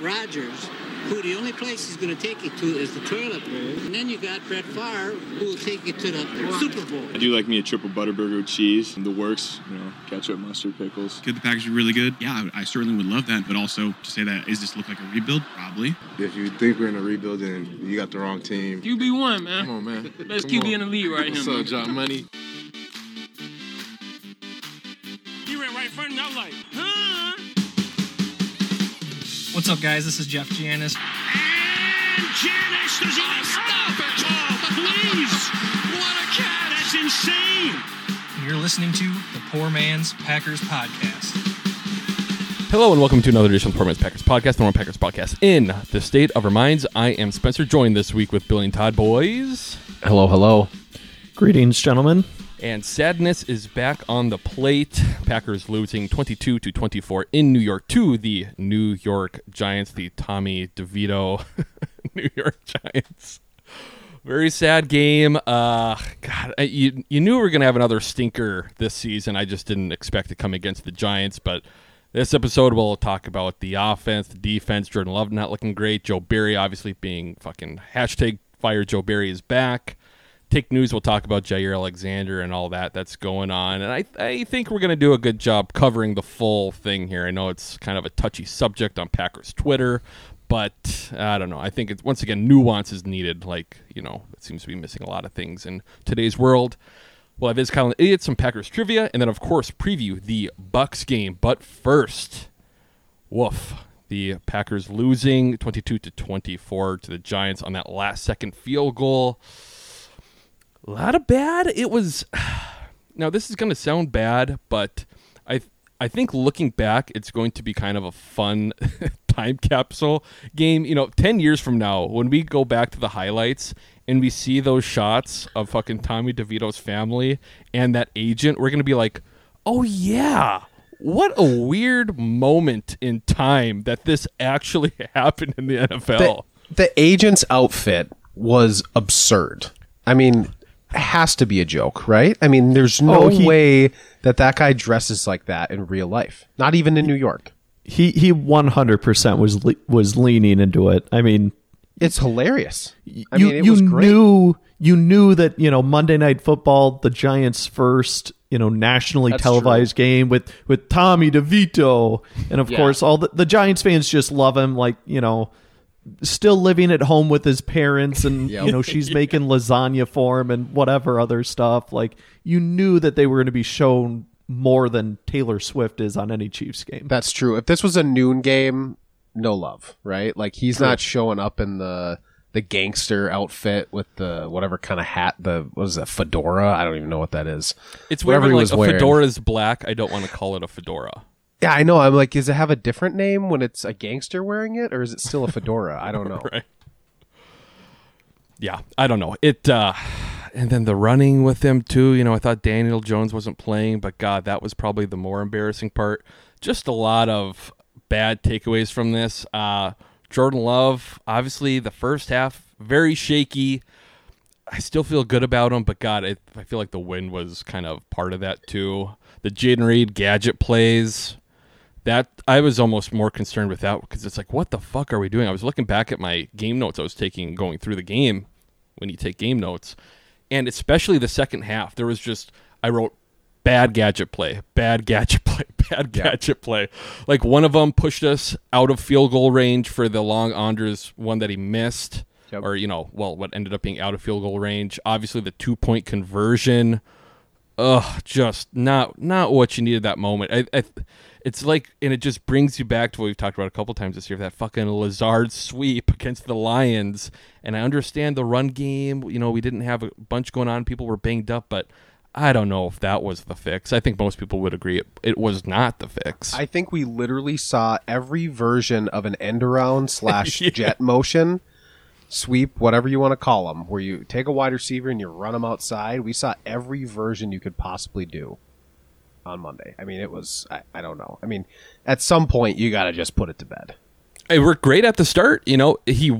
Rodgers, who the only place he's going to take you to is the toilet bowl. And then you got Brett Favre, who will take you to the Super Bowl. I do like me a triple butterburger with cheese, the works, you know, ketchup, mustard, pickles. Could the package be really good? Yeah, I I certainly would love that. But also to say that, is this look like a rebuild? Probably. If you think we're in a rebuild, then you got the wrong team. QB one, man. Come on, man. Best Come QB on. in the league right What's here, up. John Money? What's up, guys? This is Jeff Janis. And Janice does he stop it? Oh, please! What a cat! That's insane. and You're listening to the Poor Man's Packers Podcast. Hello and welcome to another edition of the Poor Man's Packers Podcast, the one Packers podcast in the state of our minds. I am Spencer, joined this week with Billy and Todd Boys. Hello, hello. Greetings, gentlemen. And sadness is back on the plate. Packers losing 22 to 24 in New York to the New York Giants, the Tommy DeVito New York Giants. Very sad game. Uh, God, you you knew we were gonna have another stinker this season. I just didn't expect to come against the Giants, but this episode we'll talk about the offense, the defense. Jordan Love not looking great. Joe Barry obviously being fucking hashtag fire. Joe Barry is back. Take news. We'll talk about Jaire Alexander and all that that's going on, and I I think we're gonna do a good job covering the full thing here. I know it's kind of a touchy subject on Packers Twitter, but I don't know. I think it's once again nuance is needed. Like you know, it seems to be missing a lot of things in today's world. We'll have kind of idiots, some Packers trivia, and then of course preview the Bucs game. But first, woof. The Packers losing 22 to 24 to the Giants on that last second field goal. A lot of bad. It was. Now this is going to sound bad, but I I think looking back, it's going to be kind of a fun time capsule game. You know, ten years from now, when we go back to the highlights and we see those shots of fucking Tommy DeVito's family and that agent, we're going to be like, oh yeah. What a weird moment in time that this actually happened in the NFL. The, the agent's outfit was absurd. I mean, has to be a joke, right? I mean, there's no Oh, he- way that that guy dresses like that in real life. Not even in New York. He he 100% was le- was leaning into it. I mean, It's hilarious. I you mean, it you was great. knew you knew that you know Monday Night Football, the Giants' first you know nationally That's televised game with with Tommy DeVito, and of Yeah. course all the, the Giants fans just love him. Like you know, still living at home with his parents, and Yep. you know she's making lasagna for him and whatever other stuff. Like you knew that they were going to be shown more than Taylor Swift is on any Chiefs game. That's true. If this was a noon game, no love, right? Like he's not showing up in the the gangster outfit with the whatever kind of hat the what is that fedora? I don't even know what that is. it's whatever whenever he like was a wearing. fedora is black. I don't want to call it a fedora. Yeah, I know. I'm like, does it have a different name when it's a gangster wearing it, or is it still a fedora? I don't know. right. Yeah, I don't know. It uh and then the running with them too, you know, I thought Daniel Jones wasn't playing, but god, that was probably the more embarrassing part. Just a lot of bad takeaways from this. Uh Jordan Love, obviously the first half very shaky. I still feel good about him, but God, I, I feel like the wind was kind of part of that too. The Jayden Reed gadget plays, that I was almost more concerned with that because it's like, what the fuck are we doing? I was looking back at my game notes I was taking going through the game when you take game notes, and especially the second half, there was just I wrote bad gadget play, bad gadget play, bad gadget play. Like one of them pushed us out of field goal range for the long Anders one that he missed, Yep. or you know, well, what ended up being out of field goal range. Obviously, the two point conversion ugh, just not not what you needed that moment. I, I, it's like, and it just brings you back to what we've talked about a couple times this year. That fucking Lazard sweep against the Lions, and I understand the run game. You know, we didn't have a bunch going on. People were banged up, but I don't know if that was the fix. I think most people would agree it, it was not the fix. I think we literally saw every version of an end around slash Yeah. jet motion sweep, whatever you want to call them, where you take a wide receiver and you run them outside. We saw every version you could possibly do on Monday. I mean, it was I, I don't know. I mean, at some point you got to just put it to bed. It worked great at the start. You know, he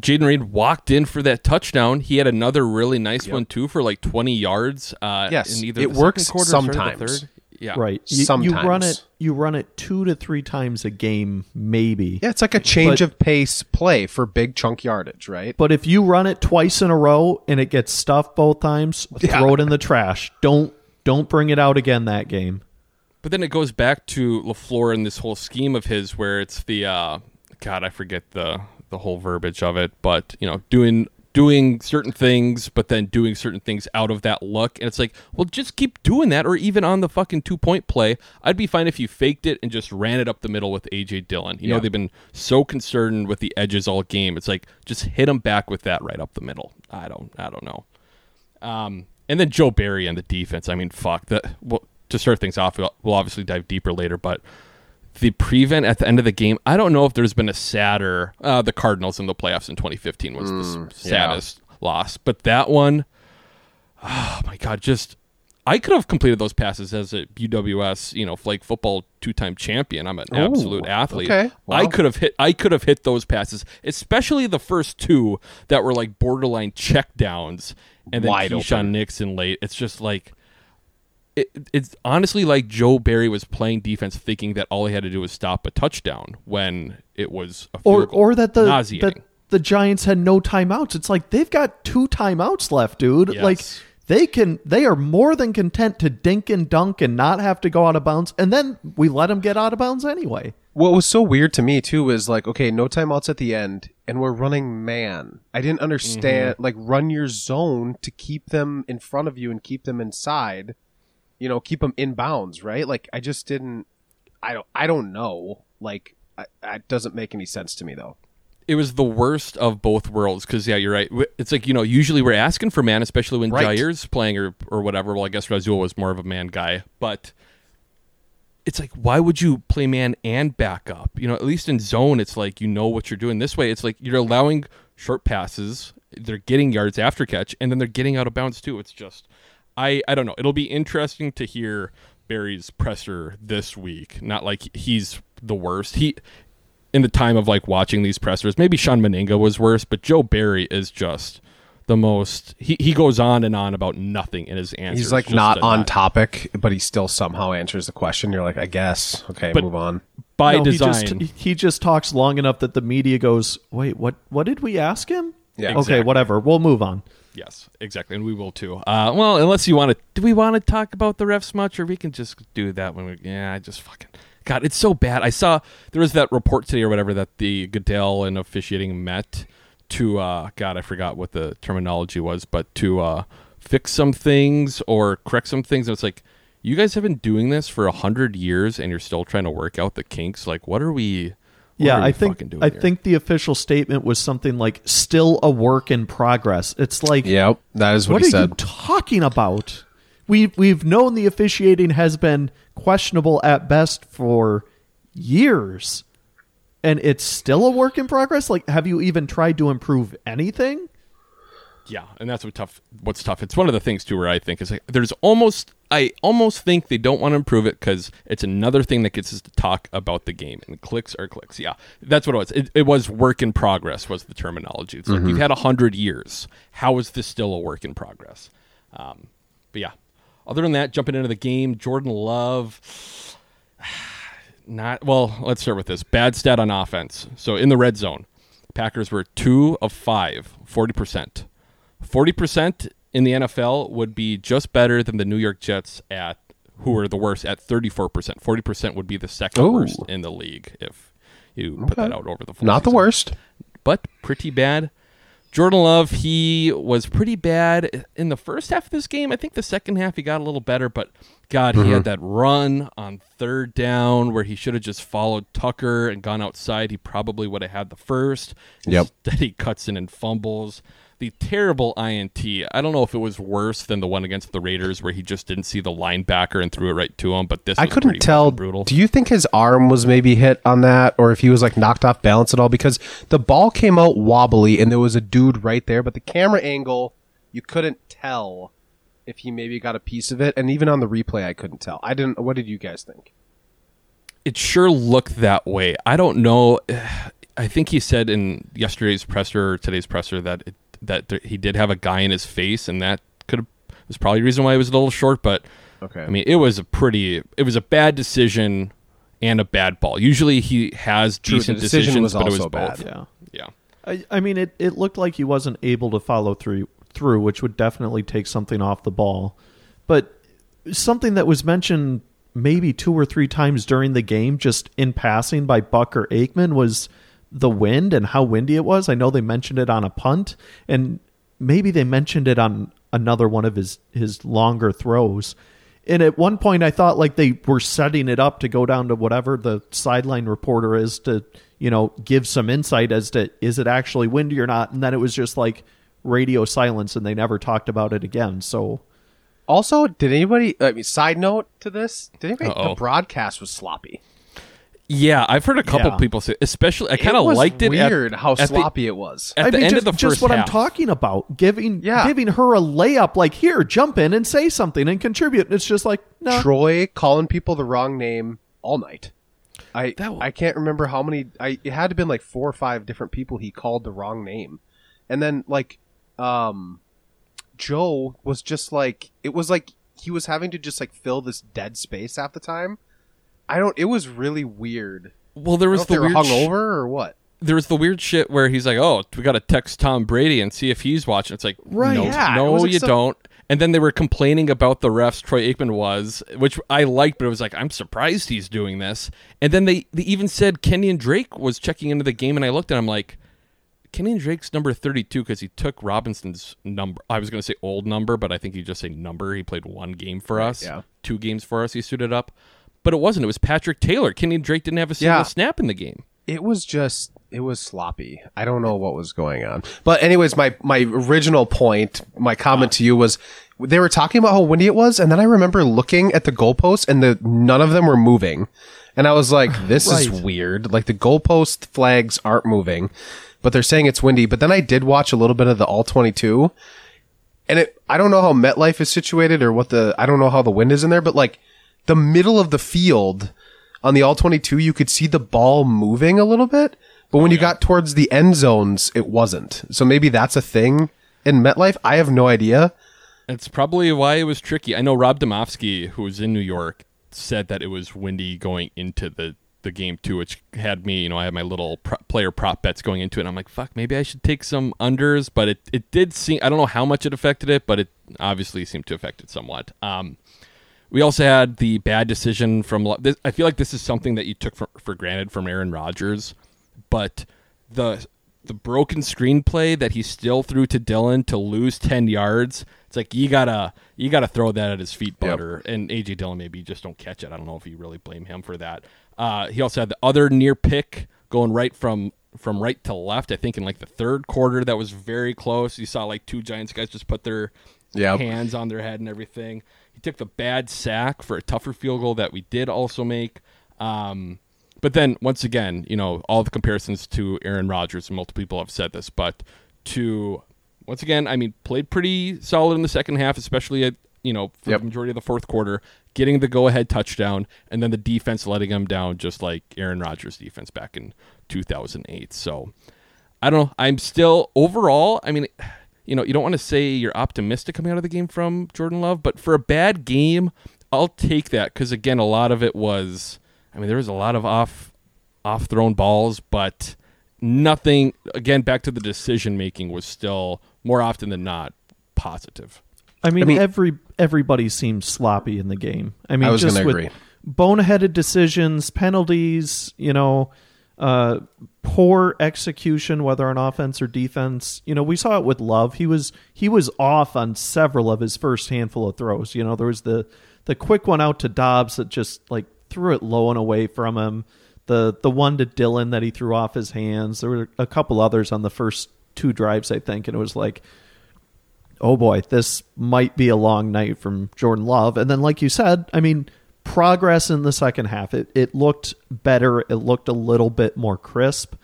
Jayden Reed walked in for that touchdown. He had another really nice one too for like twenty yards. Uh, Yes, in either it the works second quarter or start of the sometimes. third. Yeah. Right. You, you run it you run it two to three times a game, maybe. Yeah, it's like a change But- of pace play for big chunk yardage, right? But if you run it twice in a row and it gets stuffed both times, Yeah. throw it in the trash. Don't don't bring it out again that game. But then it goes back to Lafleur and this whole scheme of his, where it's the uh, God, I forget the the whole verbiage of it, but you know, doing doing certain things, but then doing certain things out of that look, and it's like, well, just keep doing that, or even on the fucking two point play, I'd be fine if you faked it and just ran it up the middle with AJ Dillon. You know, they've been so concerned with the edges all game. It's like just hit them back with that right up the middle. I don't, I don't know. Um, and then Joe Barry and the defense. I mean, fuck that. Well, to start things off, we'll, we'll obviously dive deeper later, but the prevent at the end of the game, I don't know if there's been a sadder. Uh, the Cardinals in the playoffs in 2015 was the s- saddest loss, but that one, oh my god, just I could have completed those passes as a UWS, you know, flag football two-time champion. I'm an Ooh, absolute athlete. okay. I could have hit. I could have hit those passes, especially the first two that were like borderline check downs, and then Wide Keisean open. Nixon late. It's just like it, it's honestly like Joe Barry was playing defense, thinking that all he had to do was stop a touchdown when it was a Or or that the that the Giants had no timeouts. It's like they've got two timeouts left, dude. Yes. Like they can they are more than content to dink and dunk and not have to go out of bounds and then we let them get out of bounds anyway. What was so weird to me too is like, okay, no timeouts at the end, and we're running man. I didn't understand mm-hmm. like run your zone to keep them in front of you and keep them inside. You know, keep them in bounds, right? Like I just didn't. I don't. I don't know. Like I, that doesn't make any sense to me though. It was the worst of both worlds because yeah you're right. It's like you know usually we're asking for man especially when Right. Jaire's playing or or whatever. Well I guess Rasul was more of a man guy but it's like why would you play man and back up? You know at least in zone it's like you know what you're doing. This way it's like you're allowing short passes they're getting yards after catch and then they're getting out of bounds too. It's just I I don't know. It'll be interesting to hear Barry's presser this week. Not like he's the worst. He in the time of like watching these pressers, maybe Sean Meninga was worse, but Joe Barry is just the most. He, he goes on and on about nothing in his answers. He's like not to on topic, but he still somehow answers the question. You're like, I guess. Okay, But- move on. by No, design. He just, he just talks long enough that the media goes, "Wait, what what did we ask him?" Yeah. Okay, whatever. We'll move on. yes, exactly, and we will too. Uh, well, unless you want to, do we want to talk about the refs much, or we can just do that when we? Yeah, I just fucking. God, it's so bad. I saw there was that report today or whatever that the Goodell and officiating met to uh God, I forgot what the terminology was, but to uh fix some things or correct some things. And it's like, you guys have been doing this for a hundred years and you're still trying to work out the kinks. Like, what are we what yeah, are we I think I here? think the official statement was something like "still a work in progress." It's like, Yep, that is what, what he are said. you talking about? We we've known the officiating has been questionable at best for years, and it's still a work in progress. Like, have you even tried to improve anything? Yeah, and that's what tough. What's tough? It's one of the things too where I think is like there's almost I almost think they don't want to improve it because it's another thing that gets us to talk about the game and clicks are clicks. Yeah, that's what it was. It, it was work in progress was the terminology. It's like you've had a hundred years. How is this still a work in progress? Um, but yeah, other than that, jumping into the game, Jordan Love. Not well. Let's start with this bad stat on offense. So in the red zone, Packers were two of five, 40 percent. 40% in the NFL would be just better than the New York Jets at who are the worst at 34%. 40% would be the second Ooh. worst in the league if you put that out over the Not the worst. But pretty bad. Jordan Love, he was pretty bad in the first half of this game. I think the second half he got a little better, but God, he Mm-hmm. had that run on third down where he should have just followed Tucker and gone outside. He probably would have had the first. Yep. Instead, he cuts in and fumbles. The terrible INT. I don't know if it was worse than the one against the Raiders where he just didn't see the linebacker and threw it right to him, but this I was couldn't tell. brutal. Do you think his arm was maybe hit on that, or if he was like knocked off balance at all? Because the ball came out wobbly, and there was a dude right there, but the camera angle, you couldn't tell if he maybe got a piece of it, and even on the replay, I couldn't tell. I didn't. What did you guys think? it sure looked that way. I don't know. I think he said in yesterday's presser or today's presser that it, that there, he did have a guy in his face, and that could have was probably the reason why he was a little short. But Okay. I mean, it was a pretty, it was a bad decision and a bad ball. Usually he has True, decent decision decisions, but it was also both. bad. Yeah. Yeah. I, I mean, it, it looked like he wasn't able to follow through, through, which would definitely take something off the ball. But something that was mentioned maybe two or three times during the game, just in passing by Buck or Aikman, was the wind and how windy it was. I know they mentioned it on a punt, and maybe they mentioned it on another one of his, his longer throws. And at one point, I thought like they were setting it up to go down to whatever the sideline reporter is to, you know, give some insight as to is it actually windy or not. And then it was just like radio silence, and they never talked about it again. So Also, did anybody? I mean, side note to this, did anybody? Uh-oh. The broadcast was sloppy. Yeah, I've heard a couple Yeah. people say, especially I kind of liked it. at- Weird how at the- sloppy it was. At I the mean, end just, of the just first what I'm talking about, giving Yeah. giving her a layup, like here, jump in and say something and contribute. And it's just like no, Troy calling people the wrong name all night. I That wa- I can't remember how many. I it had to been like four or five different people he called the wrong name, and then like, um, Joe was just like it was like he was having to just like fill this dead space half the time. I don't. It was really weird. Well, there was the they weird were sh- hungover or what. there was the weird shit where he's like, "Oh, we got to text Tom Brady and see if he's watching." It's like, Right. No, Yeah, no, you some- don't. And then they were complaining about the refs. Troy Aikman was, which I liked, but it was like, I'm surprised he's doing this. And then they they even said Kenyan Drake was checking into the game, and I looked and I'm like, and Drake's number 32 because he took Robinson's number. I was going to say old number, but I think you just say number. He played one game for us, yeah. two games for us. He suited up, but it wasn't. It was Patrick Taylor. Kenyan Drake didn't have a single Yeah. snap in the game. it was just it was sloppy i don't know what was going on but anyways my my original point my comment to you was they were talking about how windy it was and then i remember looking at the goalposts and the none of them were moving and i was like this is weird like the goalpost flags aren't moving but they're saying it's windy but then i did watch a little bit of the all 22 and it i don't know how metlife is situated or what the i don't know how the wind is in there but like the middle of the field on the all 22 you could see the ball moving a little bit but when you got towards the end zones it wasn't so maybe that's a thing in metlife i have no idea It's probably why it was tricky. I know Rob Demovsky, who was in New York, said that it was windy going into the, the game too, which had me, you know, I had my little pro- player prop bets going into it. And I'm like, fuck, maybe I should take some unders, but it, it did seem, I don't know how much it affected it, but it obviously seemed to affect it somewhat. Um, we also had the bad decision from. This, I feel like this is something that you took for, for granted from Aaron Rodgers, but the the broken screenplay that he still threw to Dillon to lose ten yards. It's like you gotta you gotta throw that at his feet, butter. And AJ Dillon maybe just don't catch it. I don't know if you really blame him for that. Uh, he also had the other near pick going right from from right to left. I think in like the third quarter that was very close. You saw like two Giants guys just put their Yep. hands on their head and everything. He took the bad sack for a tougher field goal that we did also make. Um, but then once again, you know, all the comparisons to Aaron Rodgers, and multiple people have said this, but to once again, I mean, played pretty solid in the second half, especially at you know for Yep. the majority of the fourth quarter, getting the go-ahead touchdown, and then the defense letting him down, just like Aaron Rodgers' defense back in 2008. So I don't know. I'm still overall. I mean, you know, you don't want to say you're optimistic coming out of the game from Jordan Love, but for a bad game, I'll take that because again, a lot of it was. I mean, there was a lot of off off thrown balls, but nothing. Again, back to the decision making was still more often than not positive. I mean, mean- every everybody seemed sloppy in the game. I mean, I was just gonna with agree. boneheaded decisions, penalties, you know, uh, poor execution, whether on offense or defense. You know, we saw it with Love. He was he was off on several of his first handful of throws. You know, there was the the quick one out to Doubs that just like threw it low and away from him. The the one to Dillon that he threw off his hands. There were a couple others on the first two drives, I think, and it was like oh boy, this might be a long night from Jordan Love. And then, like you said, I mean, progress in the second half. It it looked better. It looked a little bit more crisp.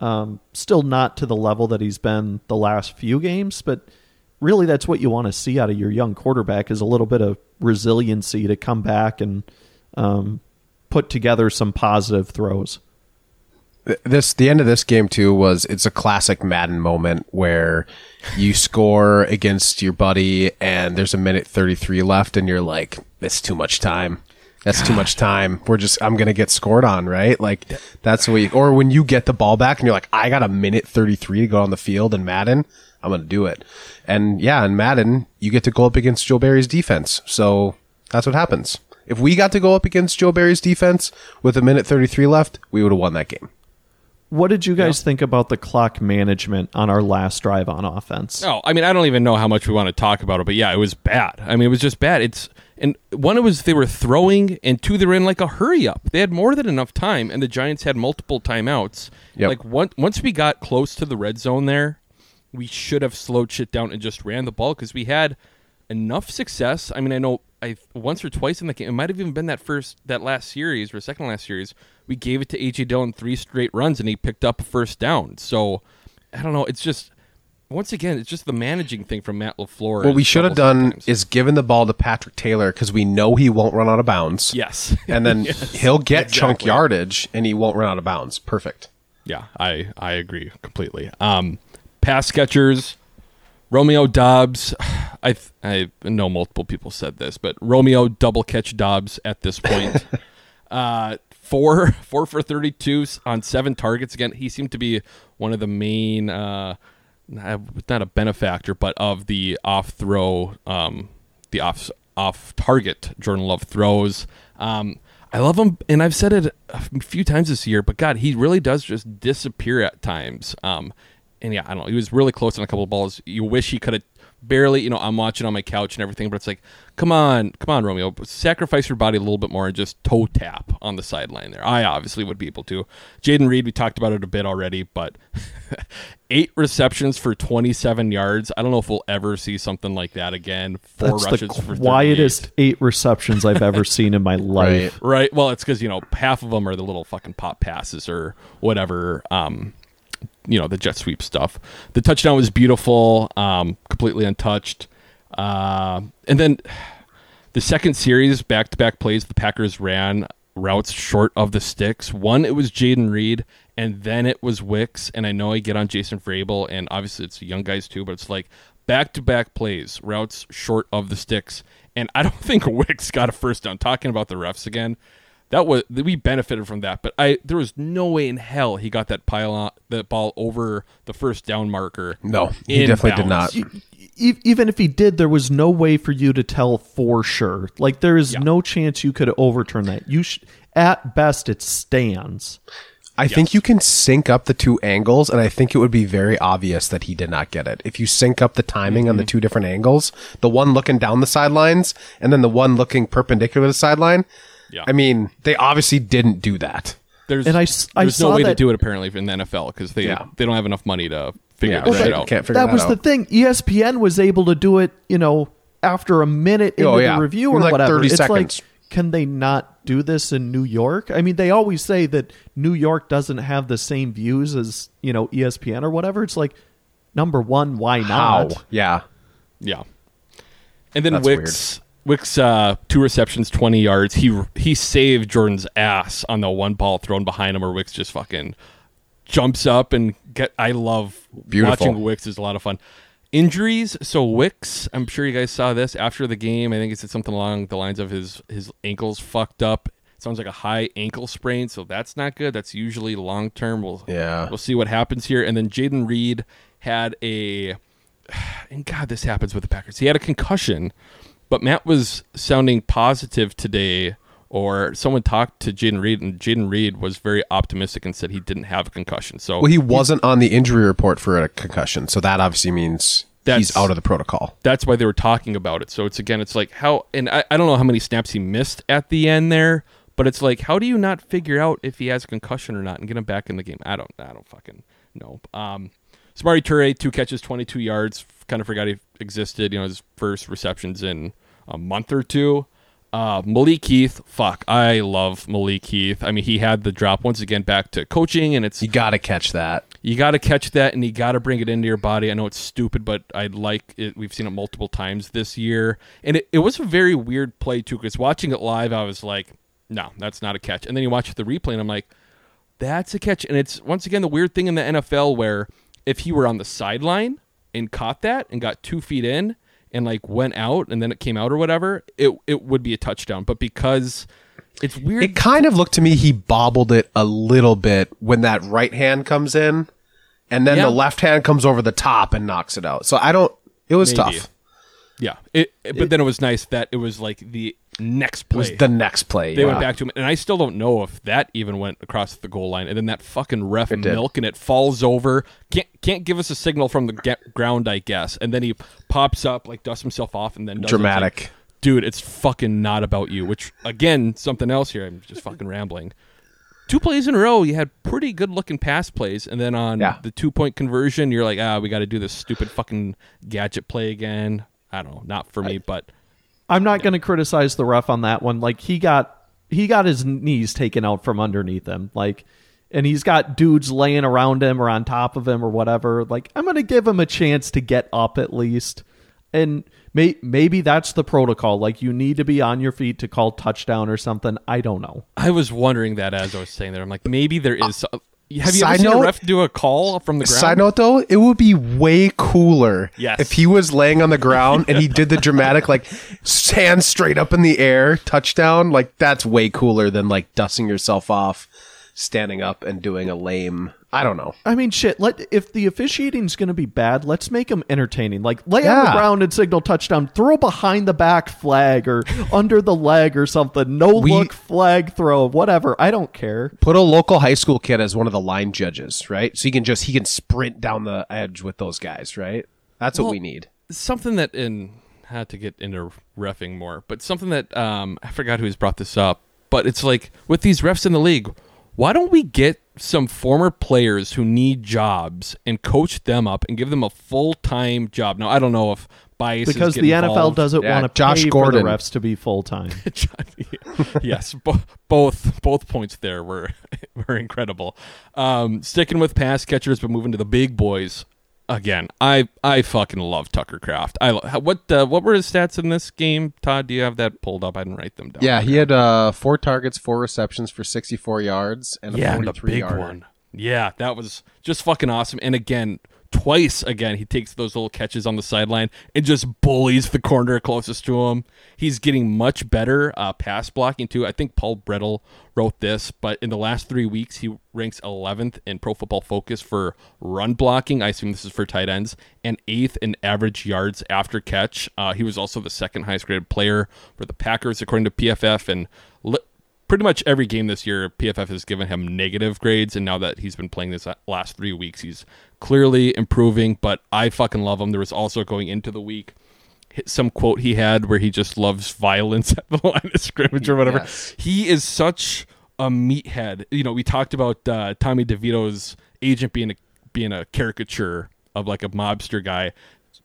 Um, still not to the level that he's been the last few games, but really that's what you want to see out of your young quarterback is a little bit of resiliency to come back and um, put together some positive throws. this the end of this game too was it's a classic Madden moment where you score against your buddy and there's a minute 33 left and you're like it's too much time. That's too much time. We're just I'm gonna get scored on, right? Like that's what you, or when you get the ball back and you're like, I got a minute thirty three to go on the field in Madden, I'm gonna do it. And yeah, in Madden, you get to go up against Joe Barry's defense. So that's what happens. If we got to go up against Joe Barry's defense with a minute thirty three left, we would have won that game. What did you guys think about the clock management on our last drive on offense? Oh, I mean, I don't even know how much we want to talk about it, but yeah, it was bad. I mean, it was just bad. It's and one it was they were throwing, and two they were in like a hurry up. They had more than enough time, and the Giants had multiple timeouts. Yep. Like once once we got close to the red zone, there we should have slowed shit down and just ran the ball because we had enough success. I mean, I know I once or twice in the game, it might have even been that first that last series or second last series. We gave it to AJ Dillon three straight runs, and he picked up a first down. So I don't know. It's just once again, it's just the managing thing from Matt Lafleur. What we should have done times. is given the ball to Patrick Taylor because we know he won't run out of bounds. yes, And then Yes, he'll get chunk yardage and he won't run out of bounds. Perfect. Yeah, I I agree completely. Um, pass catchers, Romeo Doubs. I th- I know multiple people said this, but Romeo double catch Doubs at this point. uh, four four for thirty two on seven targets. Again, he seemed to be one of the main. Uh, not a benefactor, but of the off throw, um, the off off target Jordan Love throws. Um, I love him, and I've said it a few times this year. But God, he really does just disappear at times. Um, and yeah, I don't know. He was really close on a couple of balls. You wish he could have barely. You know, I'm watching on my couch and everything, but it's like, come on, come on, Romeo, sacrifice your body a little bit more and just toe tap on the sideline there. I obviously would be able to. Jayden Reed, we talked about it a bit already, but eight receptions for 27 yards. I don't know if we'll ever see something like that again. Four That's rushes the for 38. quietest eight receptions I've ever seen in my life. Right. Well, it's because you know half of them are the little fucking pop passes or whatever. Um, you know the jet sweep stuff. The touchdown was beautiful, um, completely untouched. Uh, and then the second series, back to back plays, the Packers ran routes short of the sticks. One, it was Jayden Reed, and then it was Wicks. And I know I get on Jason Vrabel, and obviously it's young guys too, but it's like back to back plays, routes short of the sticks. And I don't think Wicks got a first down. Talking about the refs again, that was we benefited from that, but I there was no way in hell he got that pile on, that ball over the first down marker. No, he definitely did not. Even if he did, there was no way for you to tell for sure. Like there is no chance you could overturn that. You sh- at best it stands. I think you can sync up the two angles, and I think it would be very obvious that he did not get it. If you sync up the timing on the mm-hmm. two different angles, the one looking down the sidelines and then the one looking perpendicular to the sideline, Yeah. I mean, they obviously didn't do that. There's And I s- I there's no saw way to that- do it apparently in the NFL because they Yeah. they don't have enough money to figure Yeah, this right. shit out. Can't figure that that was the thing. ESPN was able to do it, you know, after a minute oh, into Oh, yeah. the review or In like whatever. 30 it's seconds. like, can they not do this in New York? I mean, they always say that New York doesn't have the same views as you know ESPN or whatever. It's like, number one, why How? not? Yeah. Yeah. And then That's Wicks Wicks uh, two receptions, twenty yards. He he saved Jordan's ass on the one ball thrown behind him, where Wicks just fucking jumps up and get. I love Beautiful. watching Wicks is a lot of fun. Injuries. So Wicks, I'm sure you guys saw this after the game. I think it said something along the lines of his his ankles fucked up. Sounds like a high ankle sprain, so that's not good. That's usually long term. We'll Yeah. we'll see what happens here. And then Jayden Reed had a and God, this happens with the Packers. He had a concussion, but Matt was sounding positive today, or someone talked to Jayden Reed, and Jayden Reed was very optimistic and said he didn't have a concussion. So Well, he wasn't on the injury report for a concussion, so that obviously means he's out of the protocol. that's why they were talking about it. So it's again, it's like how, and I, I don't know how many snaps he missed at the end there, but it's like, how do you not figure out if he has a concussion or not and get him back in the game? I don't, I don't fucking know. Um, Samori Toure, two catches, 22 yards. Kind of forgot he existed. You know, his first receptions in a month or two. Uh, Malik Heath, fuck, I love Malik Heath. I mean, he had the drop once again back to coaching, and it's You got to catch that. you got to catch that and you got to bring it into your body. I know it's stupid, but I like it. We've seen it multiple times this year. And it, it was a very weird play, too, because watching it live, I was like, no, that's not a catch. And then you watch the replay and I'm like, that's a catch. And it's once again the weird thing in the NFL where if he were on the sideline and caught that and got two feet in, and like went out and then it came out or whatever, it it would be a touchdown. But because it's weird, It kind of looked to me he bobbled it a little bit when that right hand comes in, and then Yeah. the left hand comes over the top and knocks it out. So I don't. It was Maybe. tough. yeah. It, but then it was nice that it was like the next It was the next play. they yeah. went back to him, and I still don't know if that even went across the goal line. And then that fucking ref It and it falls over. Can't can't give us a signal from the ga- ground, I guess. And then he pops up, like dusts himself off, and then does it. Like, Dramatic. dude. It's fucking not about you. Which again, something else here. I'm just fucking rambling. Two plays in a row, you had pretty good looking pass plays, and then on Yeah. the two point conversion, you're like, ah, we got to do this stupid fucking gadget play again. I don't know, not for me, but I'm not going to criticize the ref on that one. Like he got he got his knees taken out from underneath him. Like and he's got dudes laying around him or on top of him or whatever. Like I'm going to give him a chance to get up at least. And may, maybe that's the protocol. Like you need to be on your feet to call touchdown or something. I don't know. I was wondering that as I was saying there. I'm like, maybe there is. some- have you ever Side seen a ref do a call from the ground? Side note though, it would be way cooler Yes. if he was laying on the ground and he did the dramatic like stand straight up in the air touchdown. Like that's way cooler than like dusting yourself off, standing up and doing a lame. I don't know. I mean, shit. Let if the officiating's going to be bad, let's make them entertaining. Like lay on the ground and signal touchdown. Throw behind the back flag or under the leg or something. No We- look flag throw. Whatever. I don't care. Put a local high school kid as one of the line judges, right? So he can just he can sprint down the edge with those guys, right? That's what we need. something that in had to get into refing more, but something that um I forgot who's brought this up, but it's like with these refs in the league, why don't we get some former players who need jobs and coach them up and give them a full time job? Now I don't know if bias Because get the NFL involved. doesn't Yeah, want to Josh pay Gordon. for the refs to be full time. yes, bo- both both points there were were incredible. Um, sticking with pass catchers, but moving to the big boys again. I I fucking love Tucker Kraft. I lo- what uh, what were his stats in this game? Todd, do you have that pulled up? I didn't write them down. Yeah, he had uh, four targets, four receptions for 64 yards and a yeah, and the 43 big yarder. one. Yeah, that was just fucking awesome. And again, twice again, he takes those little catches on the sideline and just bullies the corner closest to him. He's getting much better uh, pass blocking too. I think Paul Bretl wrote this, but in the last three weeks, he ranks 11th in Pro Football Focus for run blocking. I assume this is for tight ends, and eighth in average yards after catch. Uh, he was also the second highest graded player for the Packers according to PFF, and. Li- pretty much every game this year, PFF has given him negative grades, and now that he's been playing this last three weeks, he's clearly improving. But I fucking love him. There was also going into the week some quote he had where he just loves violence at the line of scrimmage or whatever. Yes. He is such a meathead. You know, we talked about uh, Tommy DeVito's agent being a being a caricature of like a mobster guy.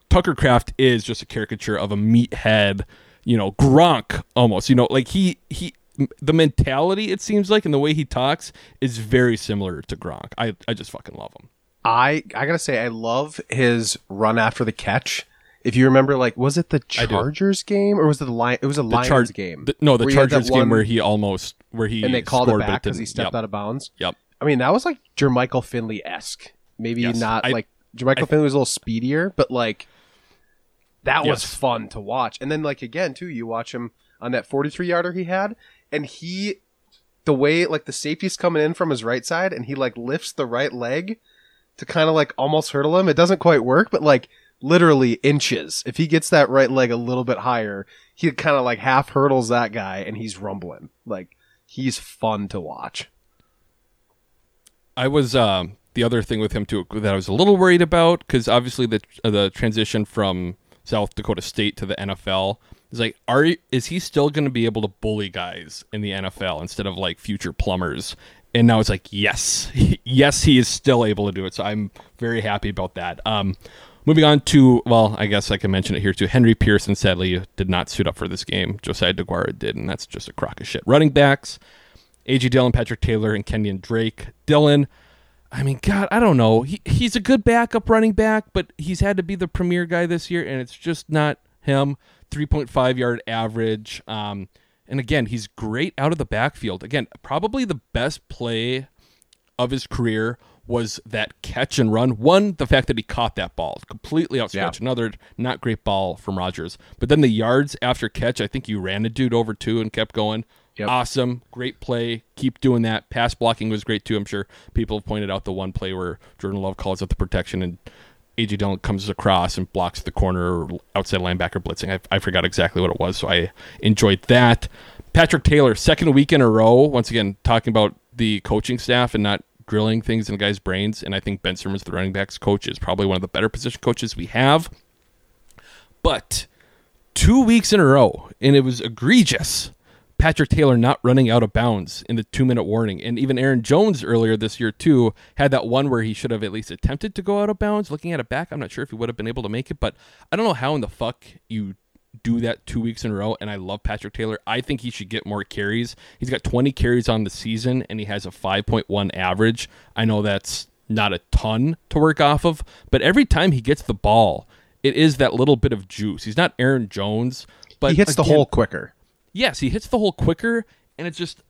Tucker Kraft is just a caricature of a meathead, you know, Gronk almost. You know, like he he the mentality it seems like and the way he talks is very similar to Gronk. I I just fucking love him. I I gotta say I love his run after the catch. If you remember, like, was it the Chargers game or was it the Lion? It was a The Lions Char- game. the- no, the where he had that Chargers game one- where he almost where he and they called scored, it back because he stepped yep. out of bounds. Yep. I mean, that was like Jermichael Finley esque. Maybe Yes. not I- like Jermichael I- Finley was a little speedier, but like that was fun to watch. And then like again too, you watch him on that 43 yarder he had, and he the way like the safety's coming in from his right side, and he like lifts the right leg to kind of like almost hurdle him. It doesn't quite work, but like literally inches. If he gets that right leg a little bit higher, he kind of like half hurdles that guy, and he's rumbling. Like he's fun to watch. I was um, the other thing with him too that I was a little worried about because obviously the uh, the transition from South Dakota State to the NFL is like, are is he still going to be able to bully guys in the NFL instead of like future plumbers? And now it's like, yes, yes, he is still able to do it. So I'm very happy about that. Um, moving on to, well, I guess I can mention it here too. Henry Pearson sadly did not suit up for this game. Josiah DeGuara did, and that's just a crock of shit. Running backs. AJ Dillon, Patrick Taylor, and Kenyan Drake. Dillon, I mean, God, I don't know. He he's a good backup running back, but he's had to be the premier guy this year, and it's just not him. Three point five yard average. Um, and again, he's great out of the backfield. Again, probably the best play of his career was that catch and run. One, the fact that he caught that ball completely outstretched. Yeah. Another, not great ball from Rogers. But then the yards after catch, I think you ran a dude over two and kept going. Yep. Awesome, great play. Keep doing that. Pass blocking was great too. I'm sure people have pointed out the one play where Jordan Love calls out the protection and AJ Dillon comes across and blocks the corner outside linebacker blitzing. I, I forgot exactly what it was, so I enjoyed that. Patrick Taylor, second week in a row, once again talking about the coaching staff and not drilling things in guys' brains. And I think Ben Sirmans, the running backs coach, is probably one of the better position coaches we have. But two weeks in a row, and it was egregious. Patrick Taylor not running out of bounds in the two minute warning. And even Aaron Jones earlier this year, too, had that one where he should have at least attempted to go out of bounds. Looking at it back, I'm not sure if he would have been able to make it, but I don't know how in the fuck you do that two weeks in a row. And I love Patrick Taylor. I think he should get more carries. He's got 20 carries on the season, and he has a 5.1 average. I know that's not a ton to work off of, but every time he gets the ball, it is that little bit of juice. He's not Aaron Jones, but he hits the hole quicker. Yes, he hits the hole quicker, and it's just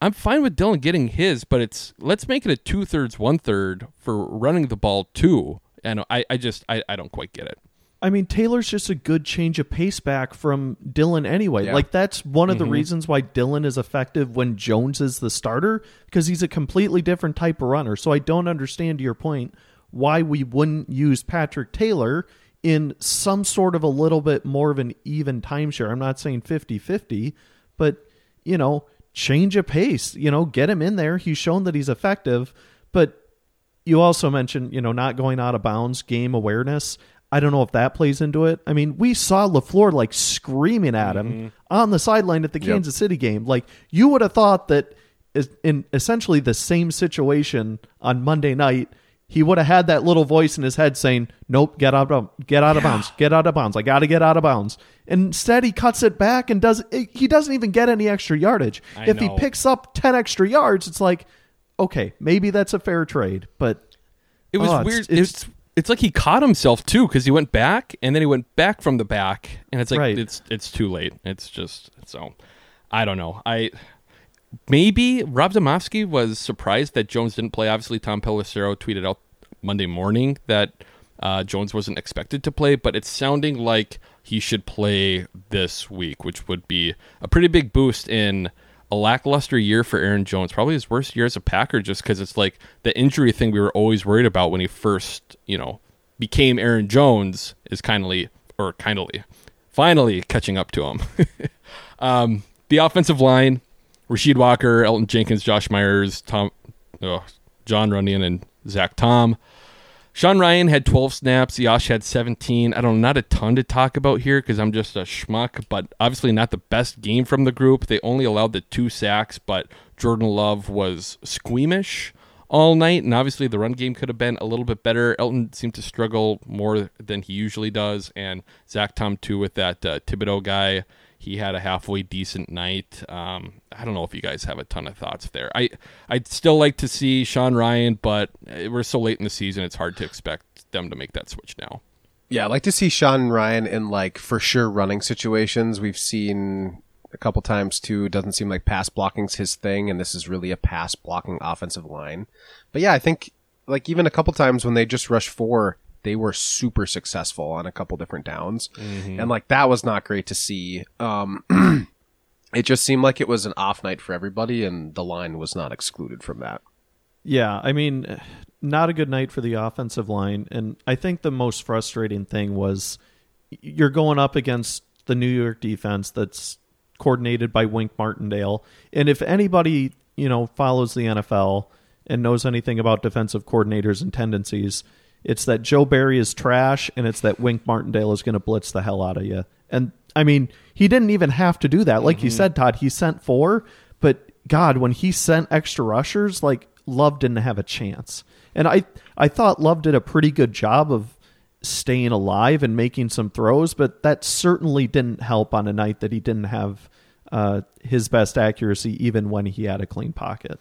I'm fine with Dillon getting his, but it's let's make it a two thirds, one third for running the ball too. And I, I just I, I don't quite get it. I mean, Taylor's just a good change of pace back from Dillon anyway. Yeah. Like that's one of the Mm-hmm. reasons why Dillon is effective when Jones is the starter because he's a completely different type of runner. So I don't understand your point why we wouldn't use Patrick Taylor in some sort of a little bit more of an even timeshare. I'm not saying 50-50, but you know, change a pace, you know, get him in there. He's shown that he's effective, but you also mentioned, you know, not going out of bounds, game awareness. I don't know if that plays into it. I mean, we saw LaFleur like screaming at him mm-hmm. on the sideline at the Kansas City game. Like, you would have thought that in essentially the same situation on Monday night, he would have had that little voice in his head saying, "Nope, get out of get out of bounds, get out of bounds. I got to get out of bounds." Instead, he cuts it back and does. Eh, he doesn't even get any extra yardage. I if he picks up ten extra yards, it's like, okay, maybe that's a fair trade, but It was Oh, it's- weird. it's- It's, it's like he caught himself too because he went back and then he went back from the back, and it's like Right. it's it's too late. It's just so I don't know. I maybe Rob Demovsky was surprised that Jones didn't play. Obviously, Tom Pelissero tweeted out Monday morning that uh, Jones wasn't expected to play, but it's sounding like he should play this week, which would be a pretty big boost in a lackluster year for Aaron Jones. Probably his worst year as a Packer, just because it's like the injury thing we were always worried about when he first, you know, became Aaron Jones is kindly or kindly finally catching up to him. um, the offensive line, Rasheed Walker, Elgton Jenkins, Josh Myers, Tom, oh, Jon Runyan, and Zach Tom. Sean Rhyan had 12 snaps. Yosh had 17. I don't know, not a ton to talk about here because I'm just a schmuck, but obviously not the best game from the group. They only allowed the two sacks, but Jordan Love was squeamish all night, and obviously the run game could have been a little bit better. Elgton seemed to struggle more than he usually does, and Zach Tom too with that uh, Thibodeaux guy. He had a halfway decent night. Um, I don't know if you guys have a ton of thoughts there. I I'd still like to see Sean Rhyan, but we're so late in the season; it's hard to expect them to make that switch now. Yeah, I like to see Sean Rhyan in like for sure running situations. We've seen a couple times too. It doesn't seem like pass blocking's his thing, and this is really a pass blocking offensive line. But yeah, I think like even a couple times when they just rush four, they were super successful on a couple different downs, and like that was not great to see. Um, it just seemed like it was an off night for everybody, and the line was not excluded from that. Yeah, I mean, not a good night for the offensive line. And I think the most frustrating thing was you're going up against the New York defense that's coordinated by Wink Martindale. And if anybody, you know, follows the NFL and knows anything about defensive coordinators and tendencies, it's that Joe Barry is trash and it's that Wink Martindale is going to blitz the hell out of you. And I mean, he didn't even have to do that. Like you said, Todd, he sent four, but God, when he sent extra rushers, like Love didn't have a chance. And I I thought Love did a pretty good job of staying alive and making some throws, but that certainly didn't help on a night that he didn't have uh, his best accuracy, even when he had a clean pocket.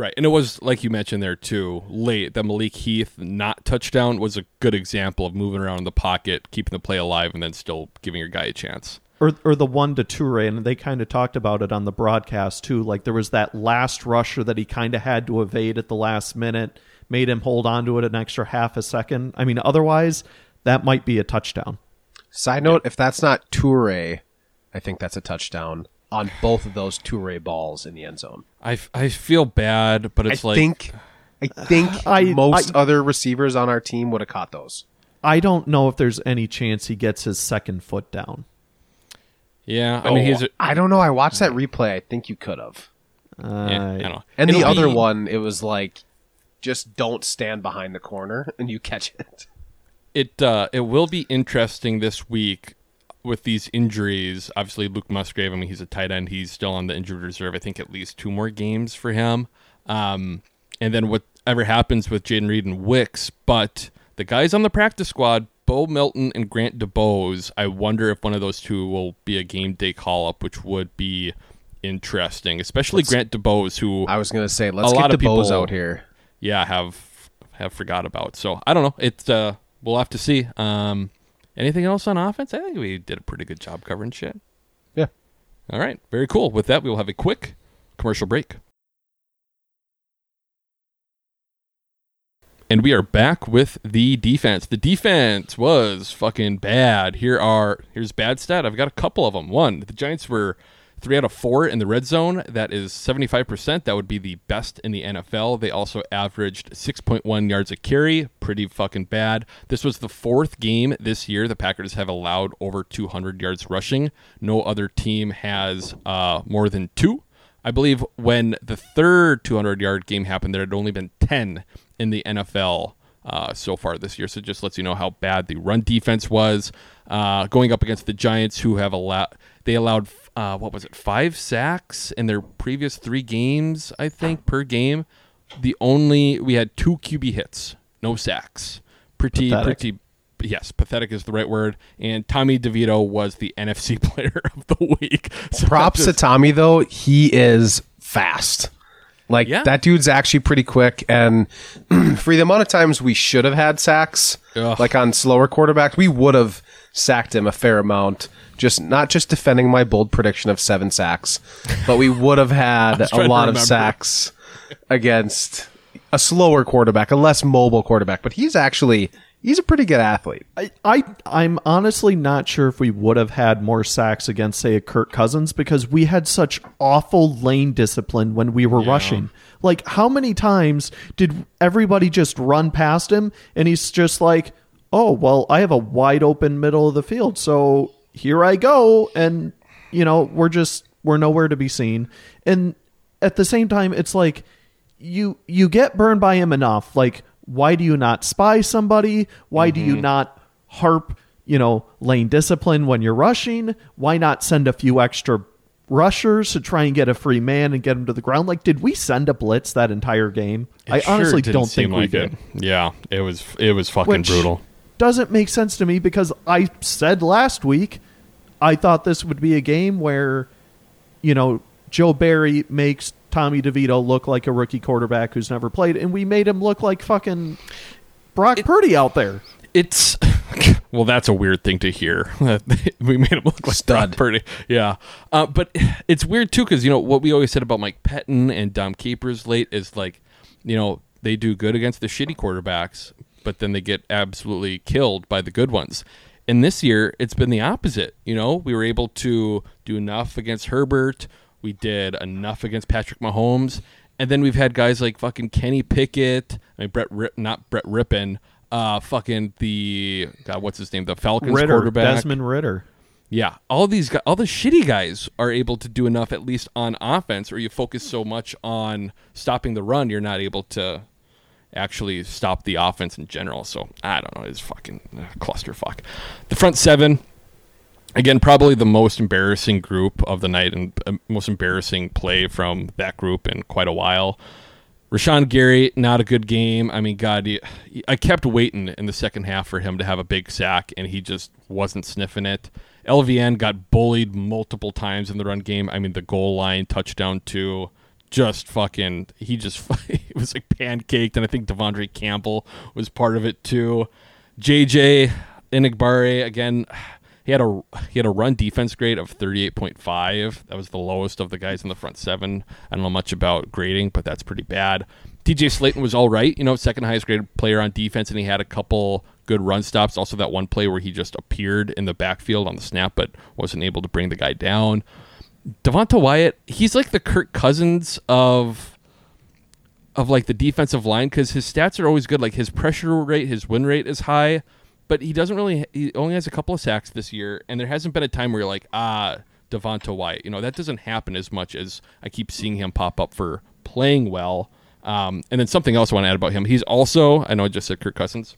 Right, and it was like you mentioned there too. Late, the Malik Heath not touchdown was a good example of moving around in the pocket, keeping the play alive, and then still giving your guy a chance. or or the one to Toure, and they kind of talked about it on the broadcast too. Like there was that last rusher that he kind of had to evade at the last minute, made him hold on to it an extra half a second. I mean, otherwise that might be a touchdown. Side note: If that's not Toure, I think that's a touchdown on both of those Toure balls in the end zone. I, I feel bad, but it's like I like think I think I- most I- other receivers on our team would have caught those. I don't know if there's any chance he gets his second foot down. yeah. I mean, he's a, I don't know. I watched that replay. I think you could have. Uh, yeah, I don't know. And the It'll other be- one, it was like, just don't stand behind the corner and you catch it. it uh, it will be interesting this week with these injuries. Obviously, Luke Musgrave. I mean, he's a tight end. He's still on the injured reserve. I think at least two more games for him. Um, and then whatever happens with Jayden Reed and Wicks, but the guys on the practice squad, Bo Melton and Grant DuBose. I wonder if one of those two will be a game day call up, which would be interesting, especially Grant DuBose, who I was gonna say, let's A get lot the of people- out here. yeah have have forgot about. So I don't know. It's uh we'll have to see. Um anything else on offense? I think we did a pretty good job covering shit. Yeah. All right. Very cool. With that, we will have a quick commercial break. And we are back with the defense. The defense was fucking bad. Here are here's bad stat. I've got a couple of them. One, the Giants were three out of four in the red zone. That is 75%. That would be the best in the NFL. They also averaged 6.1 yards a carry. Pretty fucking bad. This was the fourth game this year the Packers have allowed over 200 yards rushing. No other team has uh, more than two. I believe when the third 200 yard game happened, there had only been 10 in the NFL uh, so far this year. So it just lets you know how bad the run defense was. Uh, going up against the Giants, who have allowed they allowed uh, what was it five sacks in their previous three games, I think per game. The only we had two QB hits, no sacks. Pretty Pathetic. pretty. Yes, pathetic is the right word. And Tommy DeVito was the NFC Player of the Week. So Props that to Tommy though. He is fast. Like Yeah. that dude's actually pretty quick, and for the amount of times we should have had sacks, Ugh. like on slower quarterbacks, we would have sacked him a fair amount. Just not just defending my bold prediction of seven sacks, but we would have had a lot of sacks against a slower quarterback, a less mobile quarterback. But he's actually he's a pretty good athlete. I, I I'm honestly not sure if we would have had more sacks against say a Kirk Cousins because we had such awful lane discipline when we were rushing. Like how many times did everybody just run past him and he's just like, "Oh, well, I have a wide open middle of the field. So here I go." And you know, we're just we're nowhere to be seen. And at the same time, it's like you you get burned by him enough. Like, why do you not spy somebody? Why do you mm-hmm. not harp, you know, lane discipline when you're rushing? Why not send a few extra rushers to try and get a free man and get him to the ground? Like, did we send a blitz that entire game? It I sure honestly don't think we like did. it. Yeah, it was it was fucking Which brutal. Doesn't make sense to me because I said last week I thought this would be a game where, you know, Joe Barry makes Tommy DeVito look like a rookie quarterback who's never played, and we made him look like fucking Brock Purdy out there. It's well, that's a weird thing to hear. we made him look like Stud. Brock Purdy. Yeah, uh, but it's weird too because you know what we always said about Mike Pettine and Dom Capers late is like, you know, they do good against the shitty quarterbacks, but then they get absolutely killed by the good ones. And this year, it's been the opposite. You know, we were able to do enough against Herbert. We did enough against Patrick Mahomes. And then we've had guys like fucking Kenny Pickett. I mean, Brett, Rip, not Brett Rippin. Uh, fucking the God, what's his name? The Falcons Ridder, quarterback. Desmond Ridder. Yeah, all these guys, all the shitty guys are able to do enough at least on offense, or you focus so much on stopping the run, you're not able to actually stop the offense in general. So I don't know, it's fucking uh, clusterfuck. The front seven, again, probably the most embarrassing group of the night and uh, most embarrassing play from that group in quite a while. Rashan Gary, not a good game. I mean, God, he, I kept waiting in the second half for him to have a big sack, and he just wasn't sniffing it. LVN got bullied multiple times in the run game. I mean, the goal line touchdown too. Just fucking, he just he was like pancaked, and I think Devondre Campbell was part of it too. JJ Enagbare again. He had a he had a run defense grade of 38.5. That was the lowest of the guys in the front seven. I don't know much about grading, but that's pretty bad. TJ Slaton was all right, you know, second highest graded player on defense, and he had a couple good run stops. Also, that one play where he just appeared in the backfield on the snap, but wasn't able to bring the guy down. Devonte Wyatt, he's like the Kirk Cousins of of like the defensive line because his stats are always good. Like his pressure rate, his win rate is high, but he doesn't really. He only has a couple of sacks this year, and there hasn't been a time where you're like, ah, Devonte Wyatt. You know that doesn't happen as much as I keep seeing him pop up for playing well. Um, and then something else I want to add about him. He's also, I know I just said Kirk Cousins.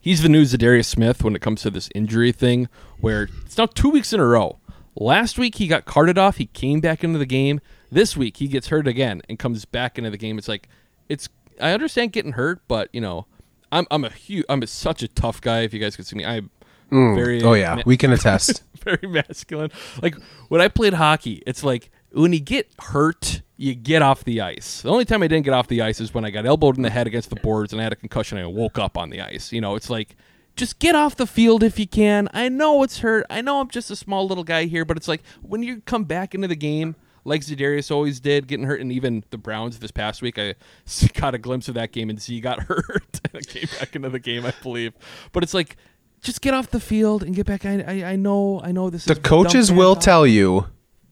He's the new Zadarius Smith when it comes to this injury thing, where it's now two weeks in a row. Last week he got carted off. He came back into the game. This week he gets hurt again and comes back into the game. It's like it's. I understand getting hurt, but you know, I'm I'm a huge. I'm a, such a tough guy. If you guys could see me, I'm mm. very. oh yeah, we can attest. very masculine. Like when I played hockey, it's like when you get hurt, you get off the ice. The only time I didn't get off the ice is when I got elbowed in the head against the boards and I had a concussion and I woke up on the ice. You know, it's like just get off the field if you can. I know it's hurt. I know I'm just a small little guy here, but it's like when you come back into the game, like Zadarius always did, getting hurt, and even the Browns this past week, I got a glimpse of that game and Z got hurt and came back into the game, I believe. But it's like, just get off the field and get back. I, I, I know, I know this. The coaches will tell you.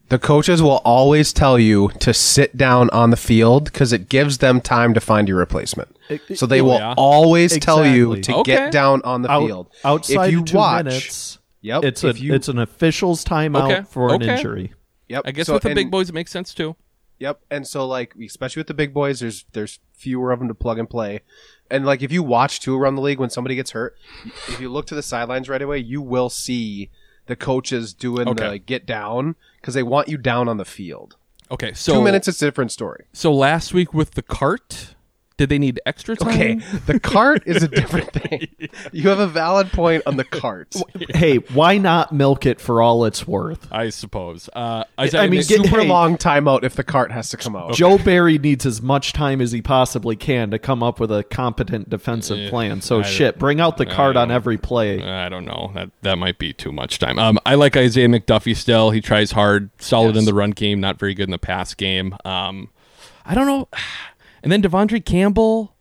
The coaches will always tell you to sit down on the field because it gives them time to find your replacement. It- so they oh, will yeah. always tell you Exactly. to Okay. get down on the Out- field. outside if you two watch, minutes, Yep. it's if a you, it's an official's timeout Okay, for an okay. injury. Yep. I guess So- with the and- big boys, it makes sense too. Yep. And so like especially with the big boys, there's there's fewer of them to plug and play. And like if you watch too around the league when somebody gets hurt, if you look to the sidelines right away, you will see the coaches doing Okay. the get down because they want you down on the field. Okay, so Two minutes, it's a different story. So last week with the cart, did they need extra time? Okay, the cart is a different thing. You have a valid point on the cart. hey, why not milk it for all it's worth? I suppose. Uh, I Isaiah mean, Mc- get- Super hey. long timeout if the cart has to come out. Joe Barry needs as much time as he possibly can to come up with a competent defensive plan. So I- shit, bring out the cart on every play. I don't know. That that might be too much time. Um, I like Isaiah McDuffie still. He tries hard, solid in the run game, not very good in the pass game. Um, I don't know. And then Devondre Campbell,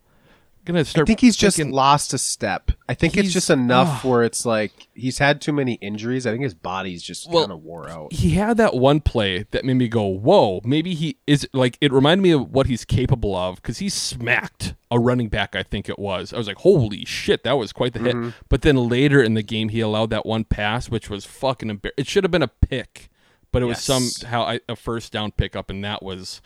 gonna start. I think he's just thinking- lost a step. I think it's just enough ugh. where it's like he's had too many injuries. I think his body's just Well, kind of wore out. he had that one play that made me go, "Whoa!" Maybe he is like it reminded me of what he's capable of because he smacked a running back. I think it was. I was like, "Holy shit, that was quite the Mm-hmm. hit!" But then later in the game, he allowed that one pass, which was fucking. Embar- it should have been a pick, but it was somehow a first down pickup, and that was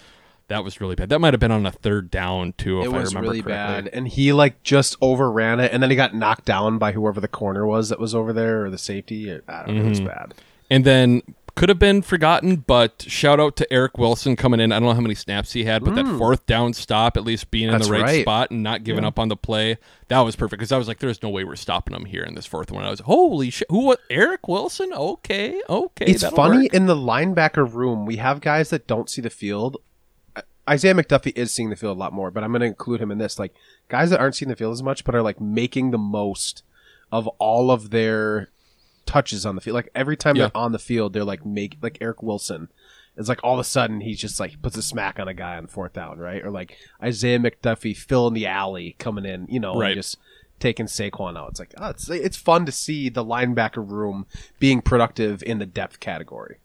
that was really bad. That might have been on a third down too, if It I was remember really correctly. bad, and he like just overran it, and then he got knocked down by whoever the corner was that was over there or the safety. I don't know. It was Mm-hmm. bad. And then could have been forgotten, but shout out to Eric Wilson coming in. I don't know how many snaps he had, but that fourth down stop, at least being in Mm. That's the right, right. spot and not giving up on the play, that was perfect. Because I was like, "There's no way we're stopping him here in this fourth one." I was, "Holy shit! Who? What? Eric Wilson? Okay, okay." It's funny work. in the linebacker room. We have guys that don't see the field. Isaiah McDuffie is seeing the field a lot more, but I'm going to include him in this. Like guys that aren't seeing the field as much, but are like making the most of all of their touches on the field. Like every time Yeah. they're on the field, they're like make like Eric Wilson. It's like all of a sudden he's just like puts a smack on a guy on fourth down, right? Or like Isaiah McDuffie filling the alley coming in, you know, Right. and just taking Saquon out. It's like oh, it's it's fun to see the linebacker room being productive in the depth category.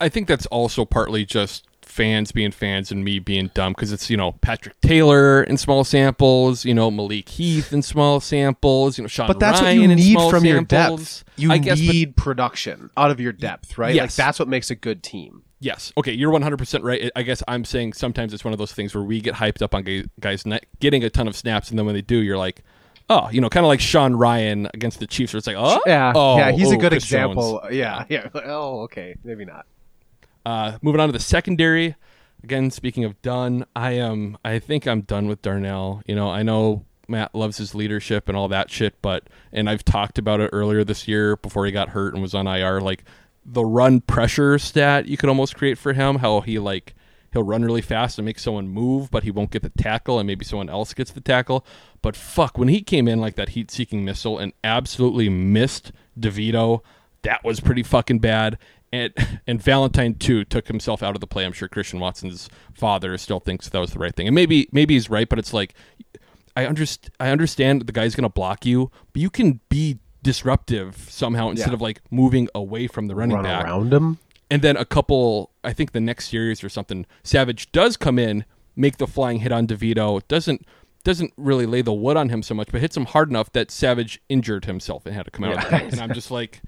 I think that's also partly just fans being fans and me being dumb because it's you know Patrick Taylor in small samples, you know Malik Heath in small samples, you know Sean But that's Rhyan what you need from your depth. You I guess, but- need production out of your depth, right? Like Yes. that's what makes a good team. Yes. Okay, you're 100% right. I guess I'm saying sometimes it's one of those things where we get hyped up on guys getting a ton of snaps, and then when they do, you're like, oh, you know, kind of like Sean Rhyan against the Chiefs, where it's like, oh, Yeah, oh, yeah, he's oh, a good Chris example. Jones. Yeah, yeah. Oh, okay, maybe not. Uh, moving on to the secondary. Again, speaking of done, I am. I think I'm done with Darnell. You know, I know Matt loves his leadership and all that shit, but and I've talked about it earlier this year before he got hurt and was on IR. Like the run pressure stat you could almost create for him. How he like he'll run really fast and make someone move, but he won't get the tackle, and maybe someone else gets the tackle. But fuck, when he came in like that heat-seeking missile and absolutely missed DeVito, that was pretty fucking bad. And and Valentine too took himself out of the play. I'm sure Christian Watson's father still thinks that was the right thing, and maybe maybe he's right, but it's like I understand. I understand the guy's gonna block you, but you can be disruptive somehow instead Yeah. of like moving away from the running Run back. around him. And then a couple, I think the next series or something, Savage does come in, make the flying hit on DeVito. Doesn't doesn't really lay the wood on him so much, but hits him hard enough that Savage injured himself and had to come out. of the Yeah. And I'm just like,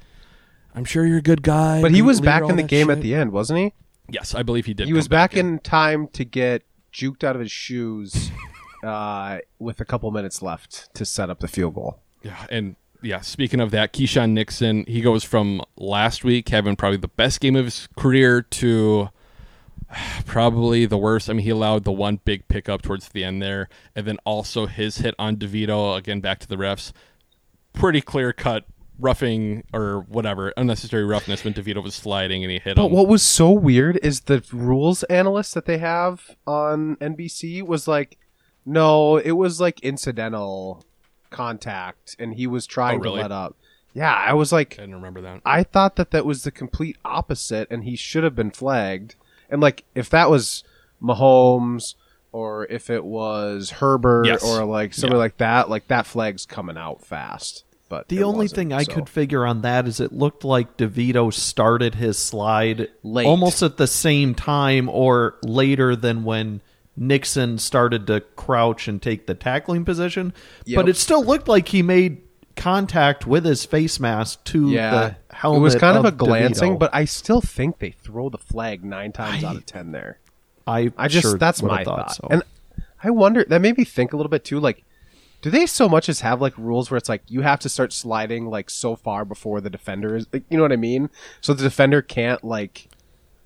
I'm sure you're a good guy, But he was back in the that game at the end, wasn't he? Yes, I believe he did. He come was back in time to get juked out of his shoes uh, with a couple minutes left to set up the field goal. Yeah, and yeah, speaking of that, Keisean Nixon, he goes from last week having probably the best game of his career to probably the worst. I mean, he allowed the one big pickup towards the end there, and then also his hit on DeVito again back to the refs. Pretty clear cut roughing or whatever unnecessary roughness when DeVito was sliding and he hit But him. what was so weird is the rules analyst that they have on NBC was like, no, it was like incidental contact, and he was trying Oh, really? to let up. Yeah, I was like, I didn't remember that. I thought that that was the complete opposite, and he should have been flagged. And like, if that was Mahomes or if it was Herbert Yes. or like somebody Yeah. like that, like that flag's coming out fast. But The only thing I so. could figure on that is it looked like DeVito started his slide Late. almost at the same time or later than when Nixon started to crouch and take the tackling position. Yep. But it still looked like he made contact with his face mask to yeah, the helmet. it was kind of, a DeVito. glancing, but I still think they throw the flag nine times out of ten there. I I just sure that's my thought thought, so. and I wonder that made me think a little bit too. Like, do they so much as have like rules where it's like you have to start sliding like so far before the defender is, like, you know what I mean? So the defender can't like,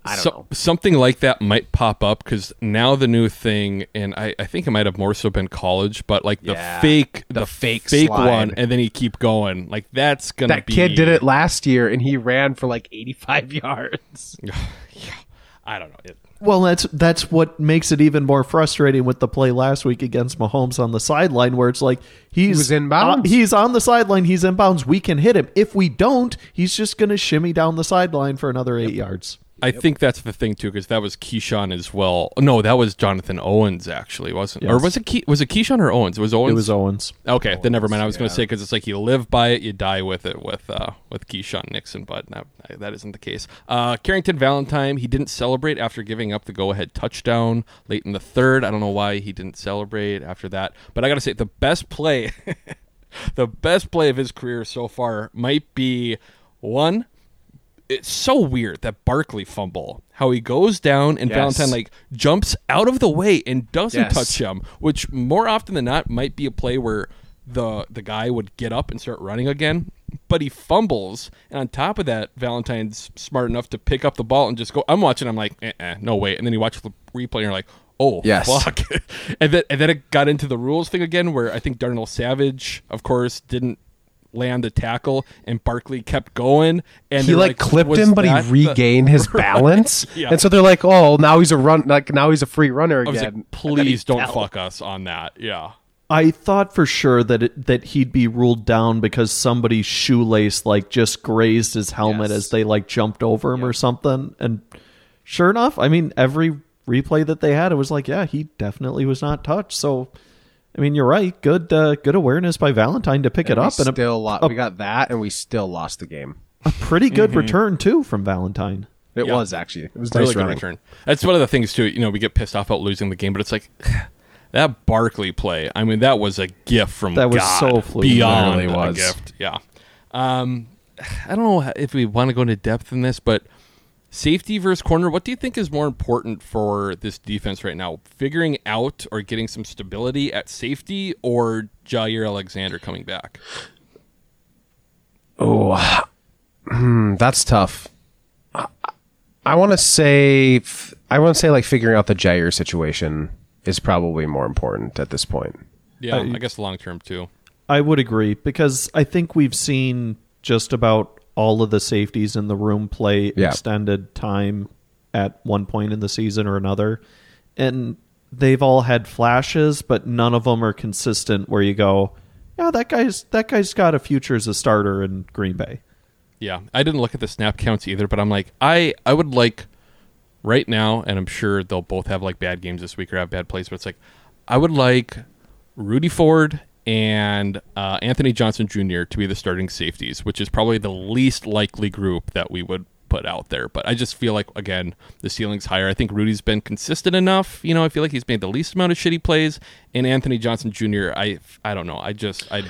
I don't So- know. Something like that might pop up because now the new thing, and I, I think it might have more so been college, but like the Yeah, fake, the fake fake slide. one, and then he keep going. Like that's gonna That be. kid did it last year and he ran for like 85 yards. yeah, I don't know. It, Well, that's that's what makes it even more frustrating with the play last week against Mahomes on the sideline, where it's like he's was inbounds. uh, he's on the sideline, he's inbounds. We can hit him. If we don't, he's just going to shimmy down the sideline for another eight yards. I think that's the thing too, because that was Keisean as well. No, that was Jonathan Owens actually, wasn't? Or was it Key, was it Keisean or Owens? It was Owens. It was Owens. Okay, then never mind. I was going to say because it's like you live by it, you die with it with uh, with Keisean Nixon, but that, that isn't the case. Uh, Carrington Valentine he didn't celebrate after giving up the go ahead touchdown late in the third. I don't know why he didn't celebrate after that, but I got to say the best play, the best play of his career so far might be one. It's so weird that Barkley fumble. How he goes down and Yes. Valentine like jumps out of the way and doesn't Yes. touch him, which more often than not might be a play where the the guy would get up and start running again, but he fumbles, and on top of that, Valentine's smart enough to pick up the ball and just go. I'm watching. I'm like, eh, no way, and then you watch the replay and you're like, oh Yes. fuck, and then and then it got into the rules thing again, where I think Darnell Savage, of course, didn't land a tackle, and Barkley kept going, and he they're like, clipped was him, but he that the- regained his balance. Yeah. And so they're like, oh, now he's a run, like now he's a free runner I was again. like, And then he please don't fell. fuck us on that. Yeah. I thought for sure that it, that he'd be ruled down because somebody's shoelace like just grazed his helmet Yes. as they like jumped over him or something. And sure enough, I mean, every replay that they had, it was like, yeah, he definitely was not touched. So, I mean, you're right. Good, uh, good awareness by Valentine to pick it And we up, and a, still lo- a- we got that, and we still lost the game. a pretty good return too from Valentine. It Yeah. was actually. It was really nice good return. That's one of the things too. You know, we get pissed off about losing the game, but it's like that Barkley play. I mean, that was a gift from Valentine. That was God, so fluky. beyond It really a gift. Yeah. Um, I don't know if we want to go into depth in this, but safety versus corner. What do you think is more important for this defense right now? Figuring out or getting some stability at safety, or Jaire Alexander coming back? Oh, hmm, that's tough. I, I want to say, I want to say, like figuring out the Jaire situation is probably more important at this point. Yeah, I- I guess long term too. I would agree because I think we've seen just about all of the safeties in the room play Yeah. extended time at one point in the season or another. And they've all had flashes, but none of them are consistent where you go, yeah, that guy's that guy's got a future as a starter in Green Bay. Yeah, I didn't look at the snap counts either, but I'm like, I I would like right now, and I'm sure they'll both have like bad games this week or have bad plays, but it's like I would like Rudy Ford and uh, Anthony Johnson Jr. to be the starting safeties, which is probably the least likely group that we would put out there. But I just feel like again the ceiling's higher. I think Rudy's been consistent enough. You know, I feel like he's made the least amount of shitty plays, and Anthony Johnson Jr. I I don't know. I just I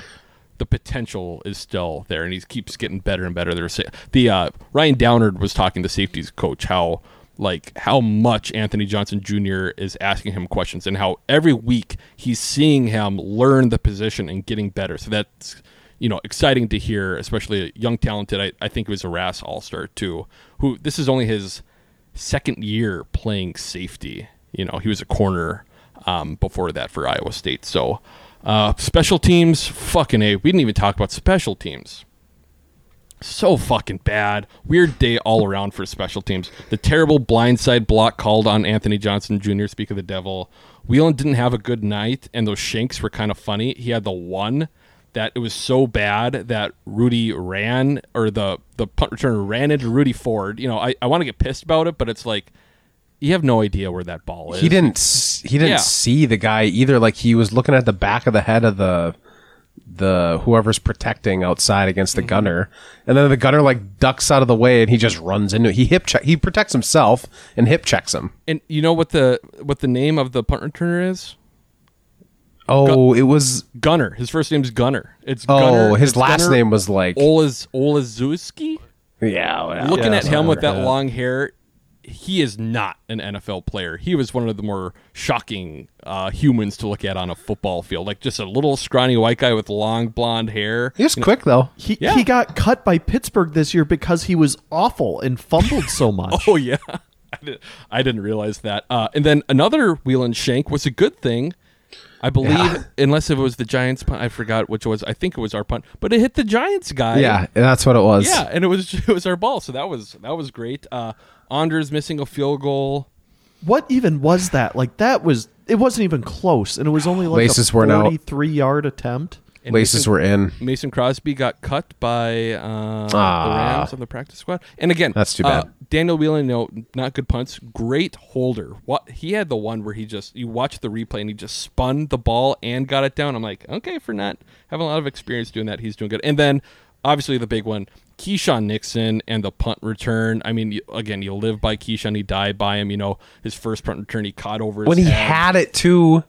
the potential is still there, and he keeps getting better and better. There's the uh, Ryan Downard was talking to the safeties coach how like how much Anthony Johnson Jr. is asking him questions, and how every week he's seeing him learn the position and getting better. So that's you know exciting to hear, especially a young talented. I, I think it was a RAS All Star too, who this is only his second year playing safety. You know, he was a corner um, before that for Iowa State. So uh, special teams, fucking a. We didn't even talk about special teams. So fucking bad. Weird day all around for special teams. The terrible blindside block called on Anthony Johnson Jr. Speak of the devil. Whelan didn't have a good night, and those shanks were kind of funny. He had the one that it was so bad that Rudy ran, or the the punt returner ran into Rudy Ford. You know, I, I want to get pissed about it, but it's like you have no idea where that ball is. He didn't. He didn't Yeah. see the guy either. Like he was looking at the back of the head of the the whoever's protecting outside against the Mm-hmm. gunner, and then the gunner like ducks out of the way and he just runs into it. He hip check. He protects himself and hip checks him. And you know what the what the name of the punt returner is? Oh, it was. Gunner. His first name's Gunner. It's Oh, Gunner. his it's last Gunner name was like. Olaz Olazewski. Yeah, Looking yeah, at him with that long hair, he is not an NFL player. He was one of the more shocking uh, humans to look at on a football field. Like just a little scrawny white guy with long blonde hair. He was quick though. He Yeah. he got cut by Pittsburgh this year because he was awful and fumbled so much. Oh yeah, I, did, I didn't realize that. Uh, and then another Whelan shank was a good thing, I believe, unless it was the Giants punt. I forgot which was. I think it was our punt, but it hit the Giants guy. Yeah, and that's what it was. yeah, and it was it was our ball. So that was that was great. Uh, Anders missing a field goal. What even was that? Like that was it wasn't even close, and it was only like Laces a were now- forty-three yard attempt. And Laces Mason- were in. Mason Crosby got cut by uh, the Ah. Rams on the practice squad. And again, That's too uh, bad. Daniel Whelan, no, not good punts. Great holder. What he had the one where he just you watch the replay and he just spun the ball and got it down. I'm like, okay, for not having a lot of experience doing that, he's doing good. And then obviously the big one, Keisean Nixon and the punt return. I mean, again, you live by Keisean, you die by him. You know, his first punt return, he caught over his When he head. had it too,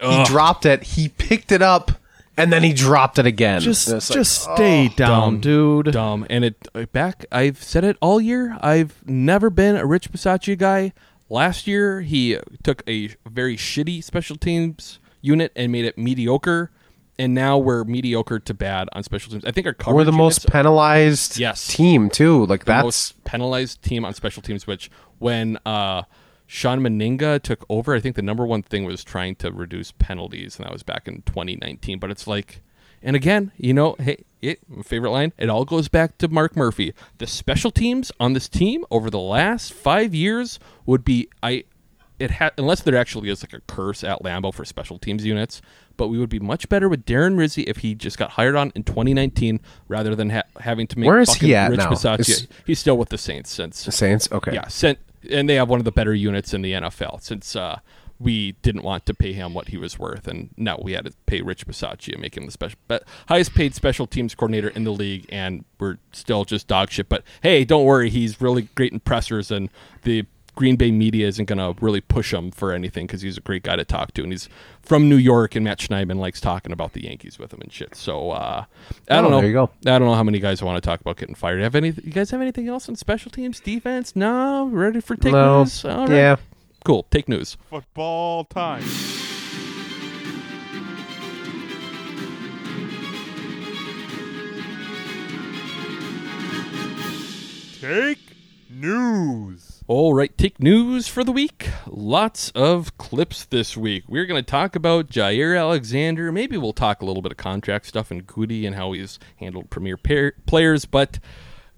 he dropped it. He picked it up and then he dropped it again. Just And like, just stay down, dumb, dude. Dumb. And it uh, back. I've said it all year. I've never been a Rich Bisaccia guy. Last year, he took a very shitty special teams unit and made it mediocre. And now we're mediocre to bad on special teams. I think our coverage we're the most penalized Yes. team too. Like the that's most penalized team on special teams. Which when uh, Shawn Mennenga took over, I think the number one thing was trying to reduce penalties, and that was back in 2019. But it's like, and again, you know, hey, it, favorite line. It all goes back to Mark Murphy. The special teams on this team over the last five years would be I. It ha- unless there actually is like a curse at Lambeau for special teams units, but we would be much better with Darren Rizzi if he just got hired on in 2019 rather than ha- having to make. Where is he at Rich now? Bisaccia- He's still with the Saints since the Saints. Okay. yeah, sent, and they have one of the better units in the NFL since uh, we didn't want to pay him what he was worth, and now we had to pay Rich Bisaccia and make him the special, but highest paid special teams coordinator in the league, and we're still just dog shit. But hey, don't worry, he's really great in pressers, and the Green Bay media isn't going to really push him for anything because he's a great guy to talk to, and he's from New York, and Matt Schneidman likes talking about the Yankees with him and shit. So uh, I Oh, don't know. there you go. I don't know how many guys want to talk about getting fired. Have any? You guys have anything else on special teams, defense? No, ready for take No. news? All right. Yeah. cool. Take news. Football time. Take news. All right, take news for the week. Lots of clips this week. We're going to talk about Jaire Alexander. Maybe we'll talk a little bit of contract stuff and Gutey and how he's handled premier pair- players. But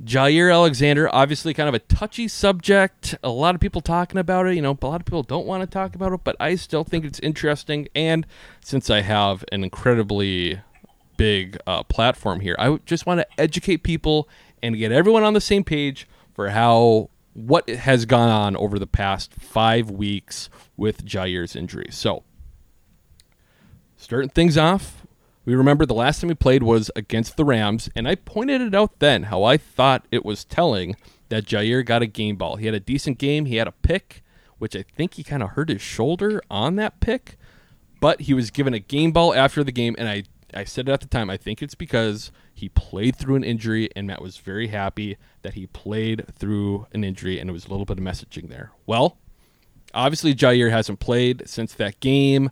Jaire Alexander, obviously, kind of a touchy subject. A lot of people talking about it. You know, a lot of people don't want to talk about it, but I still think it's interesting. And since I have an incredibly big uh, platform here. I just want to educate people and get everyone on the same page for how what has gone on over the past five weeks with Jaire's injury. So, starting things off, we remember the last time we played was against the Rams, and I pointed it out then how I thought it was telling that Jaire got a game ball. He had a decent game, he had a pick, which I think he kind of hurt his shoulder on that pick, but he was given a game ball after the game, and I, I said it at the time. I think it's because he played through an injury, and Matt was very happy that he played through an injury, and it was a little bit of messaging there. Well, obviously Jaire hasn't played since that game.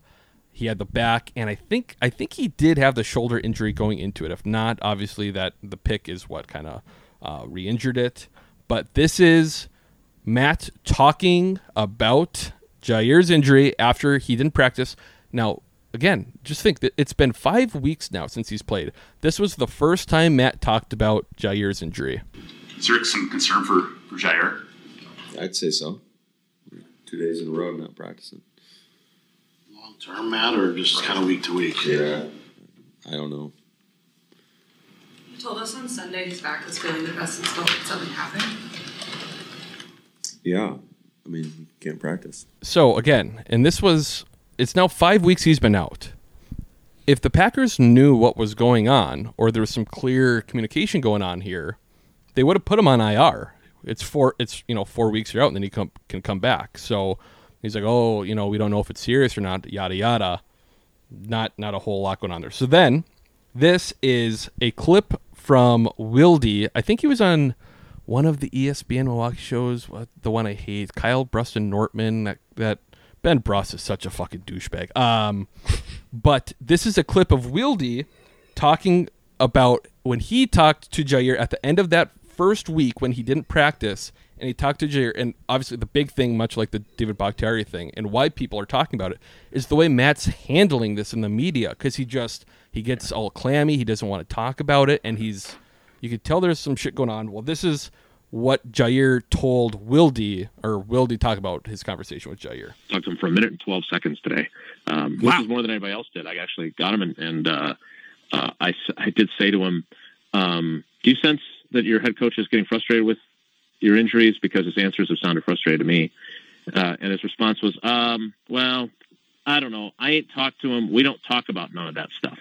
He had the back, and I think I think he did have the shoulder injury going into it. If not, obviously that the pick is what kind of uh, re-injured it. But this is Matt talking about Jaire's injury after he didn't practice. Now, again, just think that it's been five weeks now since he's played. This was the first time Matt talked about Jaire's injury. Is there some concern for, for Jaire? I'd say so. Two days in a row not practicing. Long term, Matt, or just kind of week to week? Yeah. I don't know. You told us on Sunday his back was feeling the best since Something happened. Yeah. I mean, can't practice. So again, and this was it's now five weeks he's been out. If the Packers knew what was going on, or there was some clear communication going on here, they would have put him on IR. It's four. It's you know four weeks you're out, and then he come, can come back. So he's like, oh, you know, we don't know if it's serious or not. Yada yada. Not not a whole lot going on there. So then, this is a clip from Wildy. I think he was on one of the ESPN Milwaukee shows. The one I hate? Kyle Bruston Nortman. That that Ben Bruss is such a fucking douchebag. Um, but this is a clip of Wildy talking about when he talked to Jaire at the end of that first week when he didn't practice, and he talked to Jaire, and obviously the big thing, much like the David Bakhtiari thing, and why people are talking about it, is the way Matt's handling this in the media because he just he gets all clammy, he doesn't want to talk about it, and he's you could tell there's some shit going on. Well, this is what Jaire told Wildy, or Wildy talk about his conversation with Jaire. talked to him for a minute and 12 seconds today, um, which is more than anybody else did. I actually got him, and, and uh, uh, I, I did say to him, um, Do you sense that your head coach is getting frustrated with your injuries? Because his answers have sounded frustrated to me. Uh, and his response was, um, Well, I don't know. I ain't talked to him. We don't talk about none of that stuff.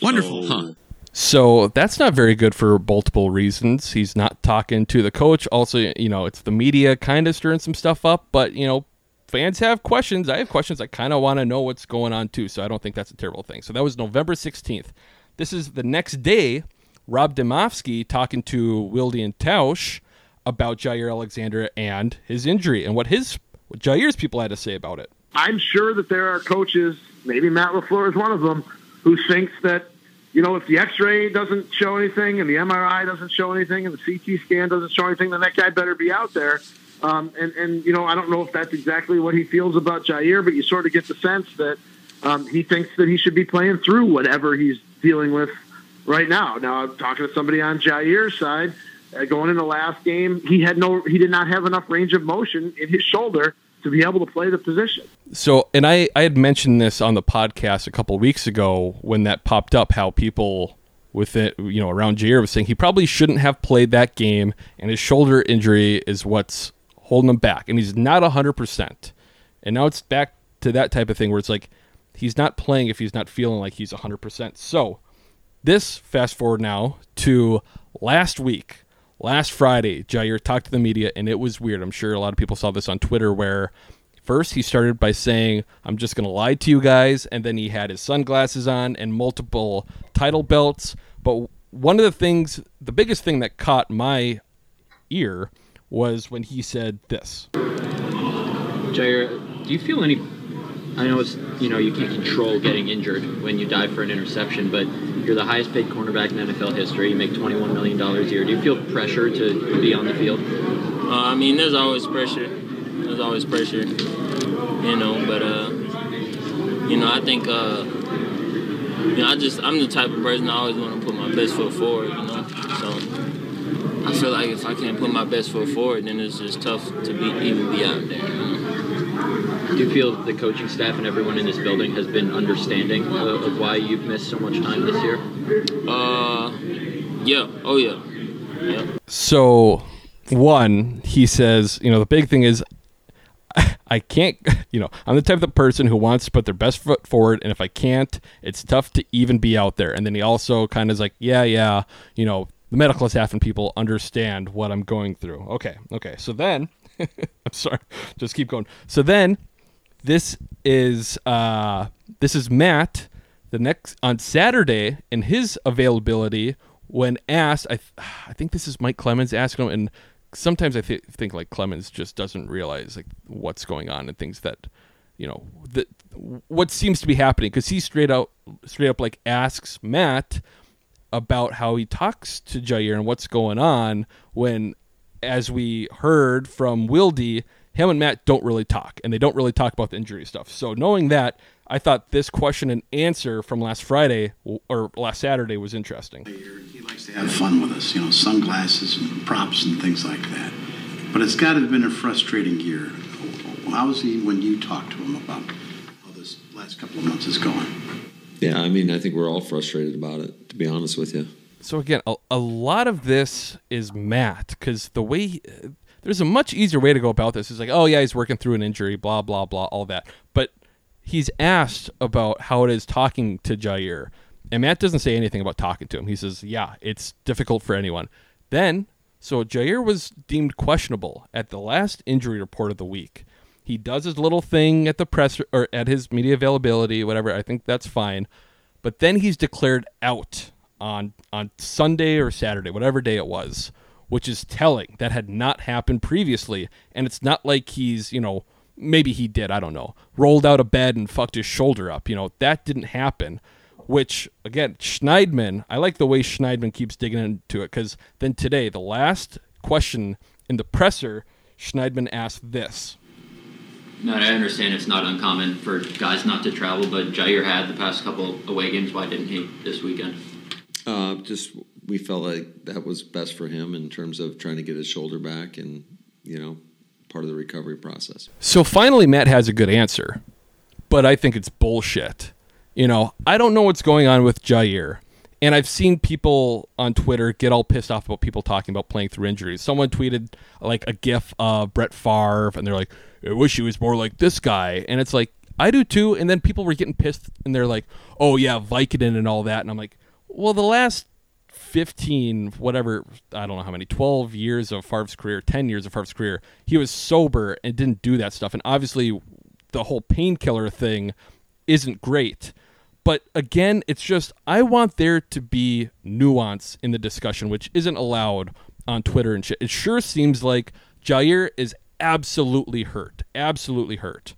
Wonderful, So- huh? So that's not very good for multiple reasons. He's not talking to the coach. Also, you know, it's the media kind of stirring some stuff up, but, you know, fans have questions. I have questions. I kind of want to know what's going on too. So I don't think that's a terrible thing. So that was November 16th. This is the next day, Rob Demovsky talking to Wildy and Tausch about Jaire Alexander and his injury and what his what Jaire's people had to say about it. I'm sure that there are coaches, maybe Matt LaFleur is one of them, who thinks that, you know, if the x-ray doesn't show anything and the MRI doesn't show anything and the CT scan doesn't show anything, then that guy better be out there. Um, and, and, you know, I don't know if that's exactly what he feels about Jaire, but you sort of get the sense that um, he thinks that he should be playing through whatever he's dealing with right now. Now, I'm talking to somebody on Jaire's side. Uh, going in the last game, he had no, he did not have enough range of motion in his shoulder to be able to play the position. So, and I, I had mentioned this on the podcast a couple weeks ago when that popped up, how people with it, you know, around Jaire was saying he probably shouldn't have played that game, and his shoulder injury is what's holding him back, and he's not hundred percent. And now it's back to that type of thing where it's like he's not playing if he's not feeling like he's hundred percent. So, this fast forward now to last week. Last Friday, Jaire talked to the media, and it was weird. I'm sure a lot of people saw this on Twitter where First, he started by saying, I'm just going to lie to you guys. And then he had his sunglasses on and multiple title belts. But one of the things, the biggest thing that caught my ear was when he said this. Jaire, do you feel any? I know it's you know you can't control getting injured when you dive for an interception, but you're the highest paid cornerback in NFL history. You make 21 million dollars a year. Do you feel pressure to be on the field? Uh, I mean, there's always pressure. There's always pressure, you know. But uh, you know, I think uh, you know, I just I'm the type of person I always want to put my best foot forward. You know, so I feel like if I can't put my best foot forward, then it's just tough to be even be out there. You know? Do you feel the coaching staff and everyone in this building has been understanding of, of why you've missed so much time this year? Uh, yeah. Oh yeah. yeah. So, one, he says, you know, the big thing is I can't, you know, I'm the type of person who wants to put their best foot forward, and if I can't, it's tough to even be out there. And then he also kind of is like, yeah, yeah, you know, the medical staff and people understand what I'm going through. Okay, okay. So then, I'm sorry, just keep going. So then, this is uh, this is Matt. The next on Saturday in his availability when asked, I th- I think this is Mike Clemens asking him, and sometimes I th- think like Clemens just doesn't realize like what's going on and things that you know that what seems to be happening because he straight out straight up like asks Matt about how he talks to Jaire and what's going on when as we heard from Wildy him and Matt don't really talk and they don't really talk about the injury stuff so knowing that I thought this question and answer from last Friday or last Saturday was interesting He likes to have fun with us, you know, sunglasses and props and things like that. But it's got to have been a frustrating year. How's he when you talk to him about how this last couple of months is going? Yeah, I mean, I think we're all frustrated about it, to be honest with you. So again, a, a lot of this is Matt because the way he, there's a much easier way to go about this. Is like, oh yeah, he's working through an injury, blah blah blah, all that. But he's asked about how it is talking to Jaire, and Matt doesn't say anything about talking to him. He says, yeah, it's difficult for anyone. Then, so Jaire was deemed questionable at the last injury report of the week. He does his little thing at the press or at his media availability, whatever. I think that's fine. But then he's declared out on on Sunday or Saturday, whatever day it was, which is telling. That had not happened previously, and it's not like he's you know maybe he did I don't know rolled out of bed and fucked his shoulder up. You know that didn't happen. Which again, Schneidman. I like the way Schneidman keeps digging into it because then today the last question in the presser, Schneidman asked this. No, I understand it's not uncommon for guys not to travel, but Jaire had the past couple away games. Why didn't he this weekend? Uh, just we felt like that was best for him in terms of trying to get his shoulder back and you know part of the recovery process. So finally, Matt has a good answer, but I think it's bullshit. You know, I don't know what's going on with Jaire. And I've seen people on Twitter get all pissed off about people talking about playing through injuries. Someone tweeted like a gif of Brett Favre, and they're like, I wish he was more like this guy. And it's like, I do too. And then people were getting pissed, and they're like, oh, yeah, Vicodin and all that. And I'm like, well, the last 15, whatever, I don't know how many, 12 years of Favre's career, 10 years of Favre's career, he was sober and didn't do that stuff. And obviously, the whole painkiller thing isn't great. But again, it's just, I want there to be nuance in the discussion, which isn't allowed on Twitter and shit. It sure seems like Jaire is absolutely hurt, absolutely hurt.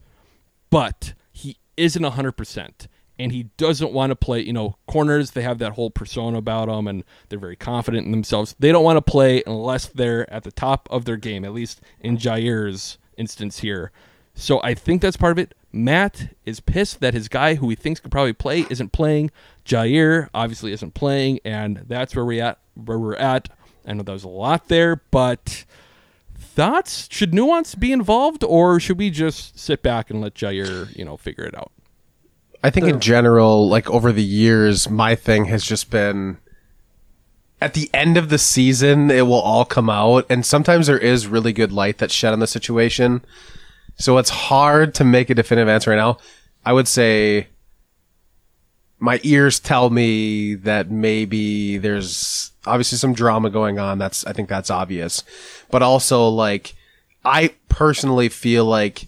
But he isn't 100% and he doesn't want to play. You know, corners they have that whole persona about them, and they're very confident in themselves. They don't want to play unless they're at the top of their game. At least in Jaire's instance here. So I think that's part of it. Matt is pissed that his guy who he thinks could probably play isn't playing. Jaire obviously isn't playing, and that's where we at where we're at. I know there's a lot there, but thoughts? Should nuance be involved, or should we just sit back and let Jaire, you know, figure it out? I think in general, like over the years, my thing has just been at the end of the season, it will all come out. And sometimes there is really good light that's shed on the situation. So it's hard to make a definitive answer right now. I would say my ears tell me that maybe there's obviously some drama going on. That's, I think that's obvious. But also, like, I personally feel like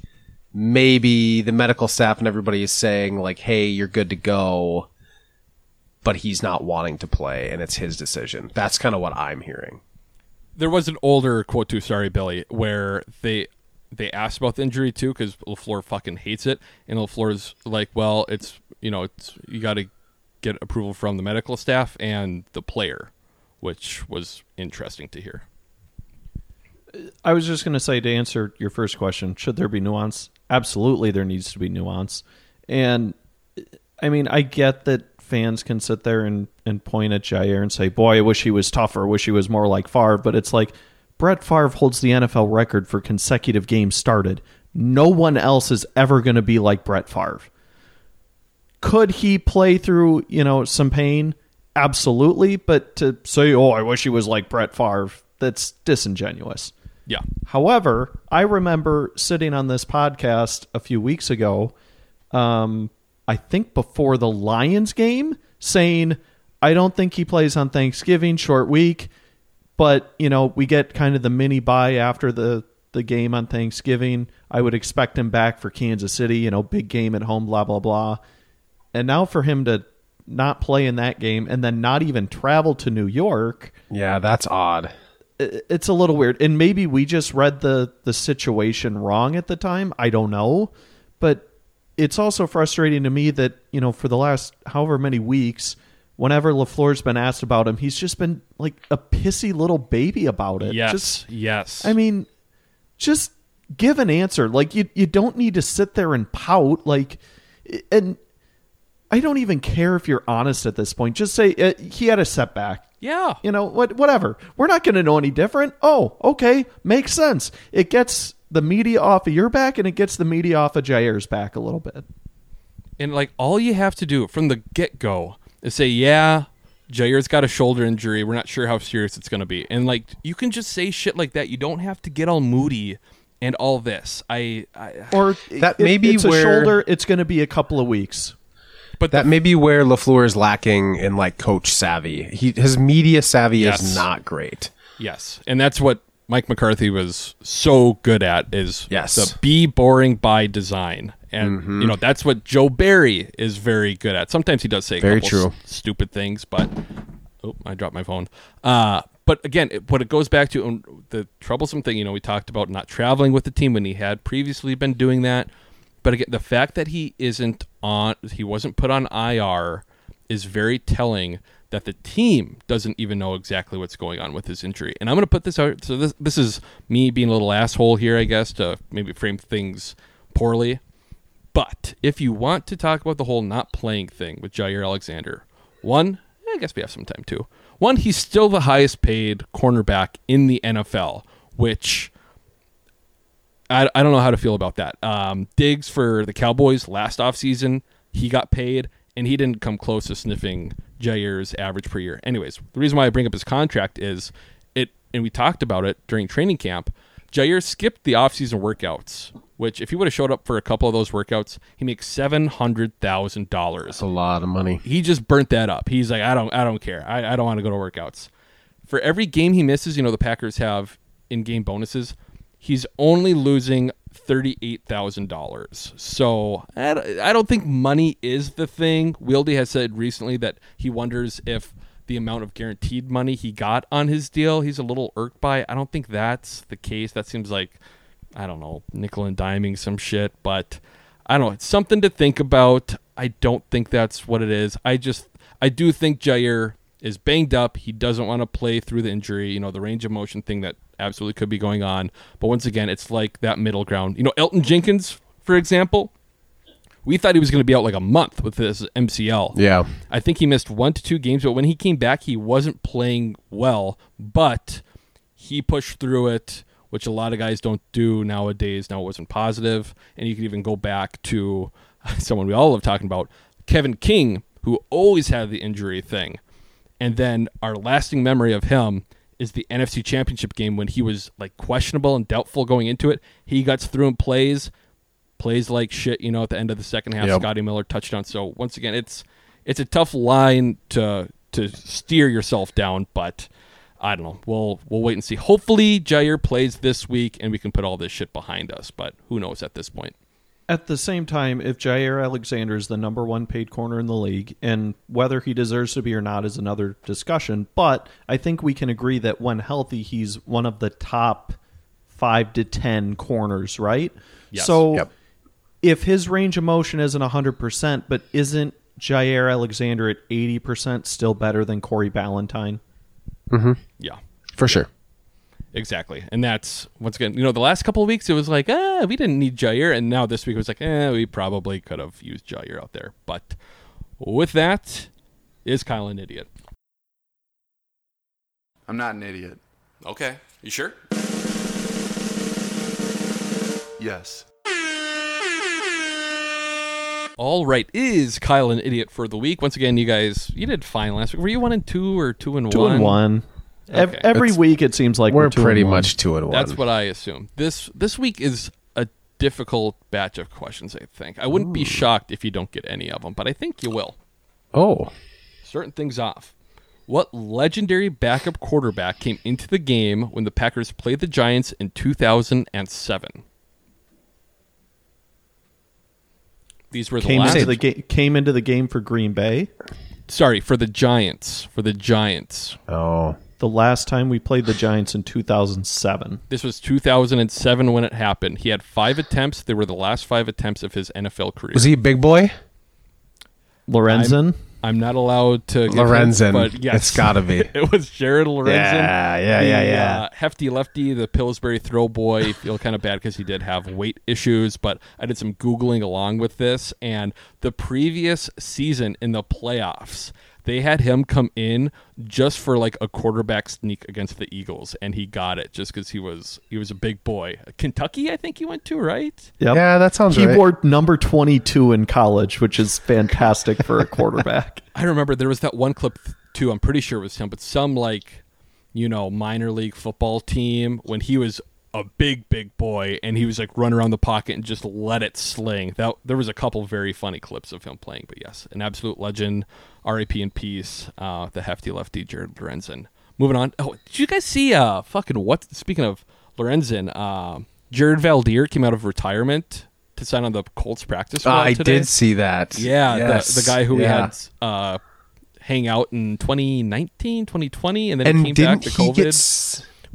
maybe the medical staff and everybody is saying like, "Hey, you're good to go," but he's not wanting to play, and it's his decision. That's kind of what I'm hearing. There was an older quote too. Sorry, Billy, where they they asked about the injury too because Lafleur fucking hates it, and Lafleur's like, "Well, it's you know, it's you got to get approval from the medical staff and the player," which was interesting to hear. I was just going to say to answer your first question, should there be nuance? Absolutely, there needs to be nuance. And I mean, I get that fans can sit there and, and point at Jaire and say, boy, I wish he was tougher, wish he was more like Favre. But it's like Brett Favre holds the NFL record for consecutive games started. No one else is ever going to be like Brett Favre. Could he play through, you know, some pain? absolutely. But to say, oh, I wish he was like Brett Favre, that's disingenuous. Yeah. However, I remember sitting on this podcast a few weeks ago, um, I think before the Lions game, saying, I don't think he plays on Thanksgiving, short week, but, you know, we get kind of the mini buy after the, the game on Thanksgiving. I would expect him back for Kansas City, you know, big game at home, blah, blah, blah. And now for him to not play in that game and then not even travel to New York. Yeah, that's odd. It's a little weird. And maybe we just read the the situation wrong at the time. I don't know. But it's also frustrating to me that, you know, for the last however many weeks, whenever LaFleur's been asked about him, he's just been like a pissy little baby about it. Yes. Just yes. I mean, just give an answer. Like you you don't need to sit there and pout like and I don't even care if you're honest at this point. Just say uh, he had a setback. Yeah. You know, what whatever. We're not going to know any different. Oh, okay. Makes sense. It gets the media off of your back and it gets the media off of Jaire's back a little bit. And like all you have to do from the get go is say, yeah, Jaire's got a shoulder injury. We're not sure how serious it's going to be. And like you can just say shit like that. You don't have to get all moody and all this. I, I Or That it- may be it's a where- shoulder. It's going to be a couple of weeks. But that may be where LaFleur is lacking in like coach savvy. He his media savvy Yes. is not great. Yes, and that's what Mike McCarthy was so good at is Yes. the be boring by design. And Mhm. you know that's what Joe Barry is very good at. Sometimes he does say Very true. s- stupid things, but oh, I dropped my phone. Uh, but again, it, what it goes back to um, the troublesome thing, you know, we talked about not traveling with the team when he had previously been doing that. But again, the fact that he isn't on, he wasn't put on IR, is very telling that the team doesn't even know exactly what's going on with his injury. And I'm going to put this out. So this this is me being a little asshole here, I guess, to maybe frame things poorly. But if you want to talk about the whole not playing thing with Jaire Alexander, one, I guess we have some time too. One, he's still the highest paid cornerback in the NFL, which I, I don't know how to feel about that. Um, Diggs for the Cowboys last offseason, he got paid, and he didn't come close to sniffing Jaire's average per year. Anyways, the reason why I bring up his contract is it, and we talked about it during training camp. Jaire skipped the offseason workouts, which if he would have showed up for a couple of those workouts, he makes seven hundred thousand dollars. That's a lot of money. He just burnt that up. He's like, I don't, I don't care. I, I don't want to go to workouts. For every game he misses, you know, the Packers have in-game bonuses. He's only losing thirty-eight thousand dollars. So I don't- think money is the thing. Wieldy has said recently that he wonders if the amount of guaranteed money he got on his deal, he's a little irked by. I don't think that's the case. That seems like I don't know, nickel and diming some shit, but I don't know. It's something to think about. I don't think that's what it is. I just I do think Jaire is banged up. He doesn't want to play through the injury, you know, the range of motion thing that absolutely could be going on. But once again, it's like that middle ground. You know, Elgton Jenkins, for example, we thought he was going to be out like a month with this MCL. Yeah. I think he missed one to two games, but when he came back, he wasn't playing well, but he pushed through it, which a lot of guys don't do nowadays. Now it wasn't positive, and you can even go back to someone we all love talking about, Kevin King, who always had the injury thing. And then our lasting memory of him is the NFC Championship game when he was like questionable and doubtful going into it. He gets through and plays, plays like shit, you know, at the end of the second half, Yep. Scotty Miller touchdown. So once again, it's it's a tough line to to steer yourself down, but I don't know. We'll we'll wait and see. Hopefully Jaire plays this week and we can put all this shit behind us, but who knows at this point. At the same time, if Jaire Alexander is the number one paid corner in the league, and whether he deserves to be or not is another discussion, but I think we can agree that when healthy, he's one of the top five to ten corners, right? Yes. So Yep. if his range of motion isn't 100%, but isn't Jaire Alexander at 80% still better than Corey Ballentine? Mm-hmm. Yeah. For sure. Exactly. And that's once again, you know, the last couple of weeks it was like, ah, we didn't need Jaire, and now this week it was like, eh, we probably could have used Jaire out there. But with that, is Kyle an idiot? I'm not an idiot. Okay. You sure? Yes. All right, is Kyle an idiot for the week? Once again, you guys, you did fine last week. Were you one and two or two and Two one? and one. Ev- Okay. Every That's- week it seems like we're, pretty much two and one. That's what I assume. This this week is a difficult batch of questions. I think I wouldn't be shocked if you don't get any of them, but I think you will. Oh, certain things off. What legendary backup quarterback came into the game when the Packers played the Giants in 2007? These were the came last. into the ga- came into the game for Green Bay. Sorry, for the Giants. For the Giants. Oh. The last time we played the Giants in 2007. This was 2007 when it happened. He had five attempts. They were the last five attempts of his NFL career. Was he a big boy? Lorenzen? I'm, I'm not allowed to. Lorenzen. hints, but yes, It's gotta be. it was Jared Lorenzen. Yeah, yeah, the, yeah, yeah. Uh, hefty lefty, the Pillsbury throw boy. Feel kind of bad because he did have weight issues, but I did some googling along with this, and the previous season in the playoffs. They had him come in just for like a quarterback sneak against the Eagles, and he got it just because he was he was a big boy. Kentucky, I think he went to, right? Yep. Yeah, that sounds he right. wore number 22 in college, which is fantastic for a quarterback. I remember there was that one clip too. I'm pretty sure it was him, but some like, you know, minor league football team when he was a big, big boy and he was like run around the pocket and just let it sling. That there was a couple very funny clips of him playing, but yes, an absolute legend. R.A.P. in peace. Uh, the hefty lefty Jared Lorenzen. Moving on. Oh, did you guys see? Uh, fucking what? Speaking of Lorenzen, uh, Jared Veldheer came out of retirement to sign on the Colts practice squad. I today. did see that. Yeah, Yes. the, the guy who we had uh, hang out in 2019, 2020, and then And he came back to he COVID.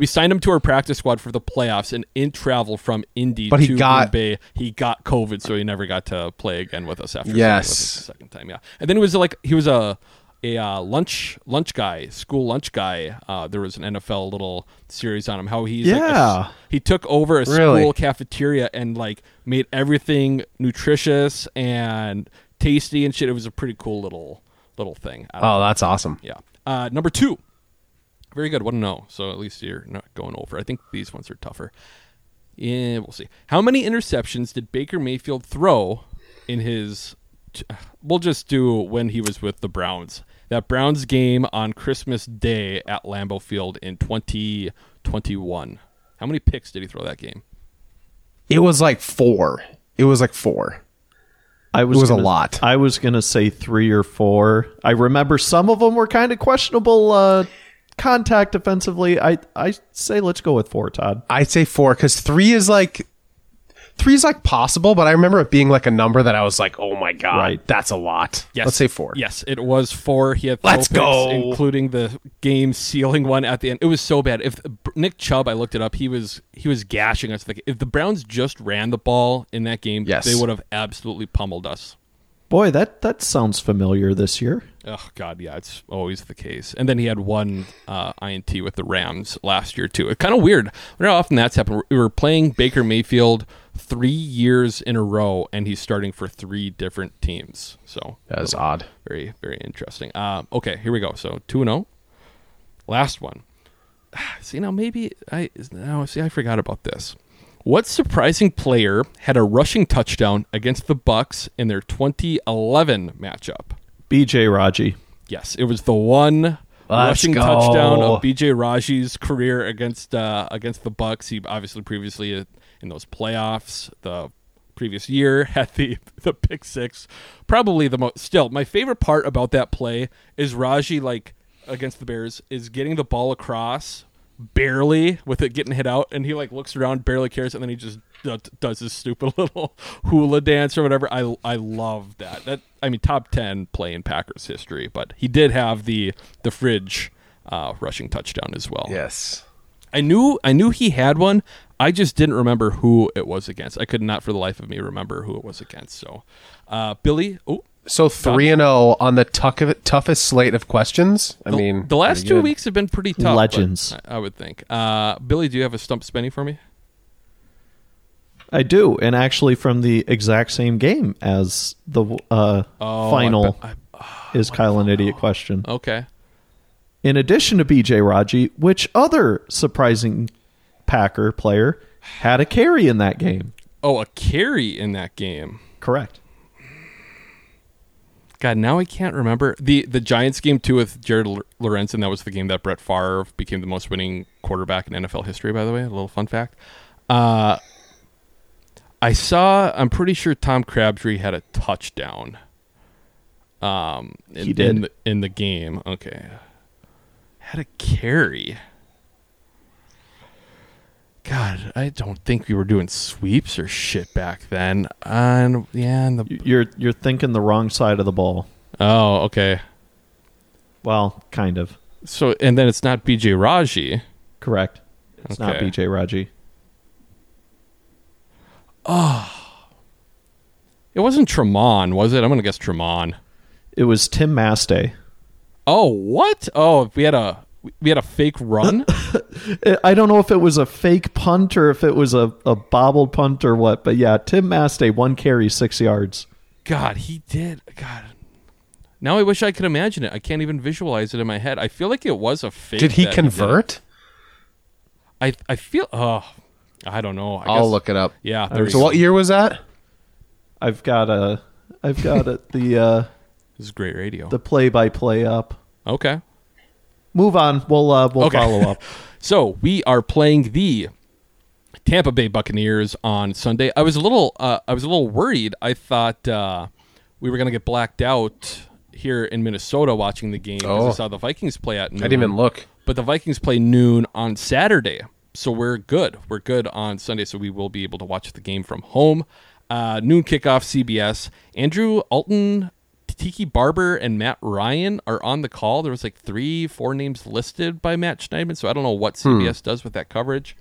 We signed him to our practice squad for the playoffs, and in travel from Indy But he to got- Green Bay, he got COVID, so he never got to play again with us after. Yes. with us the second time. Yeah, and then it was like he was a a uh, lunch lunch guy, school lunch guy. Uh, there was an NFL little series on him. How he's like a Yeah. he took over a Really? school cafeteria and like made everything nutritious and tasty and shit. It was a pretty cool little little thing. Oh, know. that's awesome. Yeah. Uh, number two. Very good. One to know. So at least you're not going over. I think these ones are tougher. Yeah, we'll see. How many interceptions did Baker Mayfield throw in his? We'll just do when he was with the Browns. That Browns game on Christmas Day at Lambeau Field in 2021. How many picks did he throw that game? It was like four. It was like four. I was It was a gonna- lot. I was going to say three or four. I remember some of them were kind of questionable uh, contact defensively. I I say let's go with four, Todd. I'd say four because three is like three is like possible, but I remember it being like a number that I was like, oh my god, Right. that's a lot. Yes. Let's say four. Yes, it was four. He had Let's picks, go. including the game sealing one at the end. It was so bad. If Nick Chubb, I looked it up, he was he was gashing us. Like, If the Browns just ran the ball in that game, Yes. they would have absolutely pummeled us. Boy, that that sounds familiar this year. Oh God, yeah, it's always the case. And then he had one uh, INT with the Rams last year too. It's kind of weird. I wonder how often that's happened. We were playing Baker Mayfield three years in a row, and he's starting for three different teams. So That is odd. Very, very interesting. Uh, okay, here we go. So two and zero. Last one. See now, maybe I now see I forgot about this. What surprising player had a rushing touchdown against the Bucs in their 2011 matchup? BJ Raji. Yes, it was the one rushing go. touchdown of BJ Raji's career against uh, against the Bucs. He obviously previously uh, in those playoffs the previous year had the the pick six. Probably the most. Still, my favorite part about that play is Raji like against the Bears is getting the ball across barely with it getting hit out, and he like looks around, barely cares, and then he just d- does his stupid little hula dance or whatever. I I love that. That I mean, top ten play in Packers history, but he did have the the fridge uh, rushing touchdown as well. Yes. I knew I knew he had one. I just didn't remember who it was against. I could not for the life of me remember who it was against. So, uh, Billy, oh, So three and zero on the tuck of toughest slate of questions. I the, mean, the last two good. weeks have been pretty tough. Legends. I, I would think. Uh, Billy, do you have a stump spinny for me? I do, and actually from the exact same game as the uh, Oh, final I bet- is Kyle an idiot question. Okay. In addition to BJ Raji, which other surprising Packer player had a carry in that game? Oh, a carry in that game. Correct. God, now I can't remember the the Giants game too with Jared L- Lorenzen. That was the game that Brett Favre became the most winning quarterback in NFL history. By the way, a little fun fact. Uh, I saw. I'm pretty sure Tom Crabtree had a touchdown. Um, in, He did. in the, in the game. Okay, had a carry. God, I don't think we were doing sweeps or shit back then. And yeah, and the You're you're thinking the wrong side of the ball. oh, okay. Well, kind of. So and then it's not BJ Raji. Correct. It's not Okay. BJ Raji. Oh. It wasn't Tramon, was it? I'm gonna guess Tramon. It was Tim Masthay. Oh, what? Oh, we had a we had a fake run. I don't know if it was a fake punt or if it was a, a bobbled punt or what, but yeah, Tim Masthay, one carry, six yards. God, he did. God. Now I wish I could imagine it. I can't even visualize it in my head. I feel like it was a fake. Did he that convert? I I feel. Oh, I don't know. I I'll guess- look it up. Yeah. So there's- what year was that? I've got a, I've got a, the uh, This is great radio. the play by play up. Okay. Move on. We'll uh, we'll Okay. follow up. So we are playing the Tampa Bay Buccaneers on Sunday. I was a little uh, I was a little worried. I thought uh, we were gonna get blacked out here in Minnesota watching the game because I Oh. saw the Vikings play at noon. I didn't even look. But the Vikings play noon on Saturday. So we're good. We're good on Sunday, so we will be able to watch the game from home. Uh, noon kickoff, CBS. Andrew Catalon, Tiki Barber, and Matt Ryan are on the call. There was like three, four names listed by Matt Schneidman, so I don't know what Hmm. CBS does with that coverage.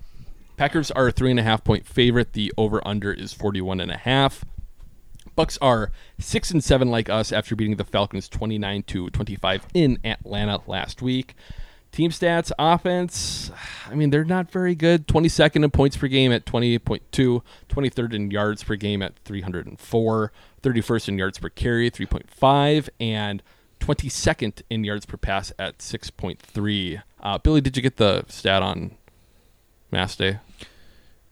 Packers are a three and a half point favorite. The over under is 41 and a half. Bucs are six and seven like us after beating the Falcons 29 to 25 in Atlanta last week. Team stats, offense, I mean, they're not very good. 22nd in points per game at 28.2, 23rd in yards per game at 304, 31st in yards per carry, 3.5, and 22nd in yards per pass at 6.3. Uh, Billy, did you get the stat on Masthay?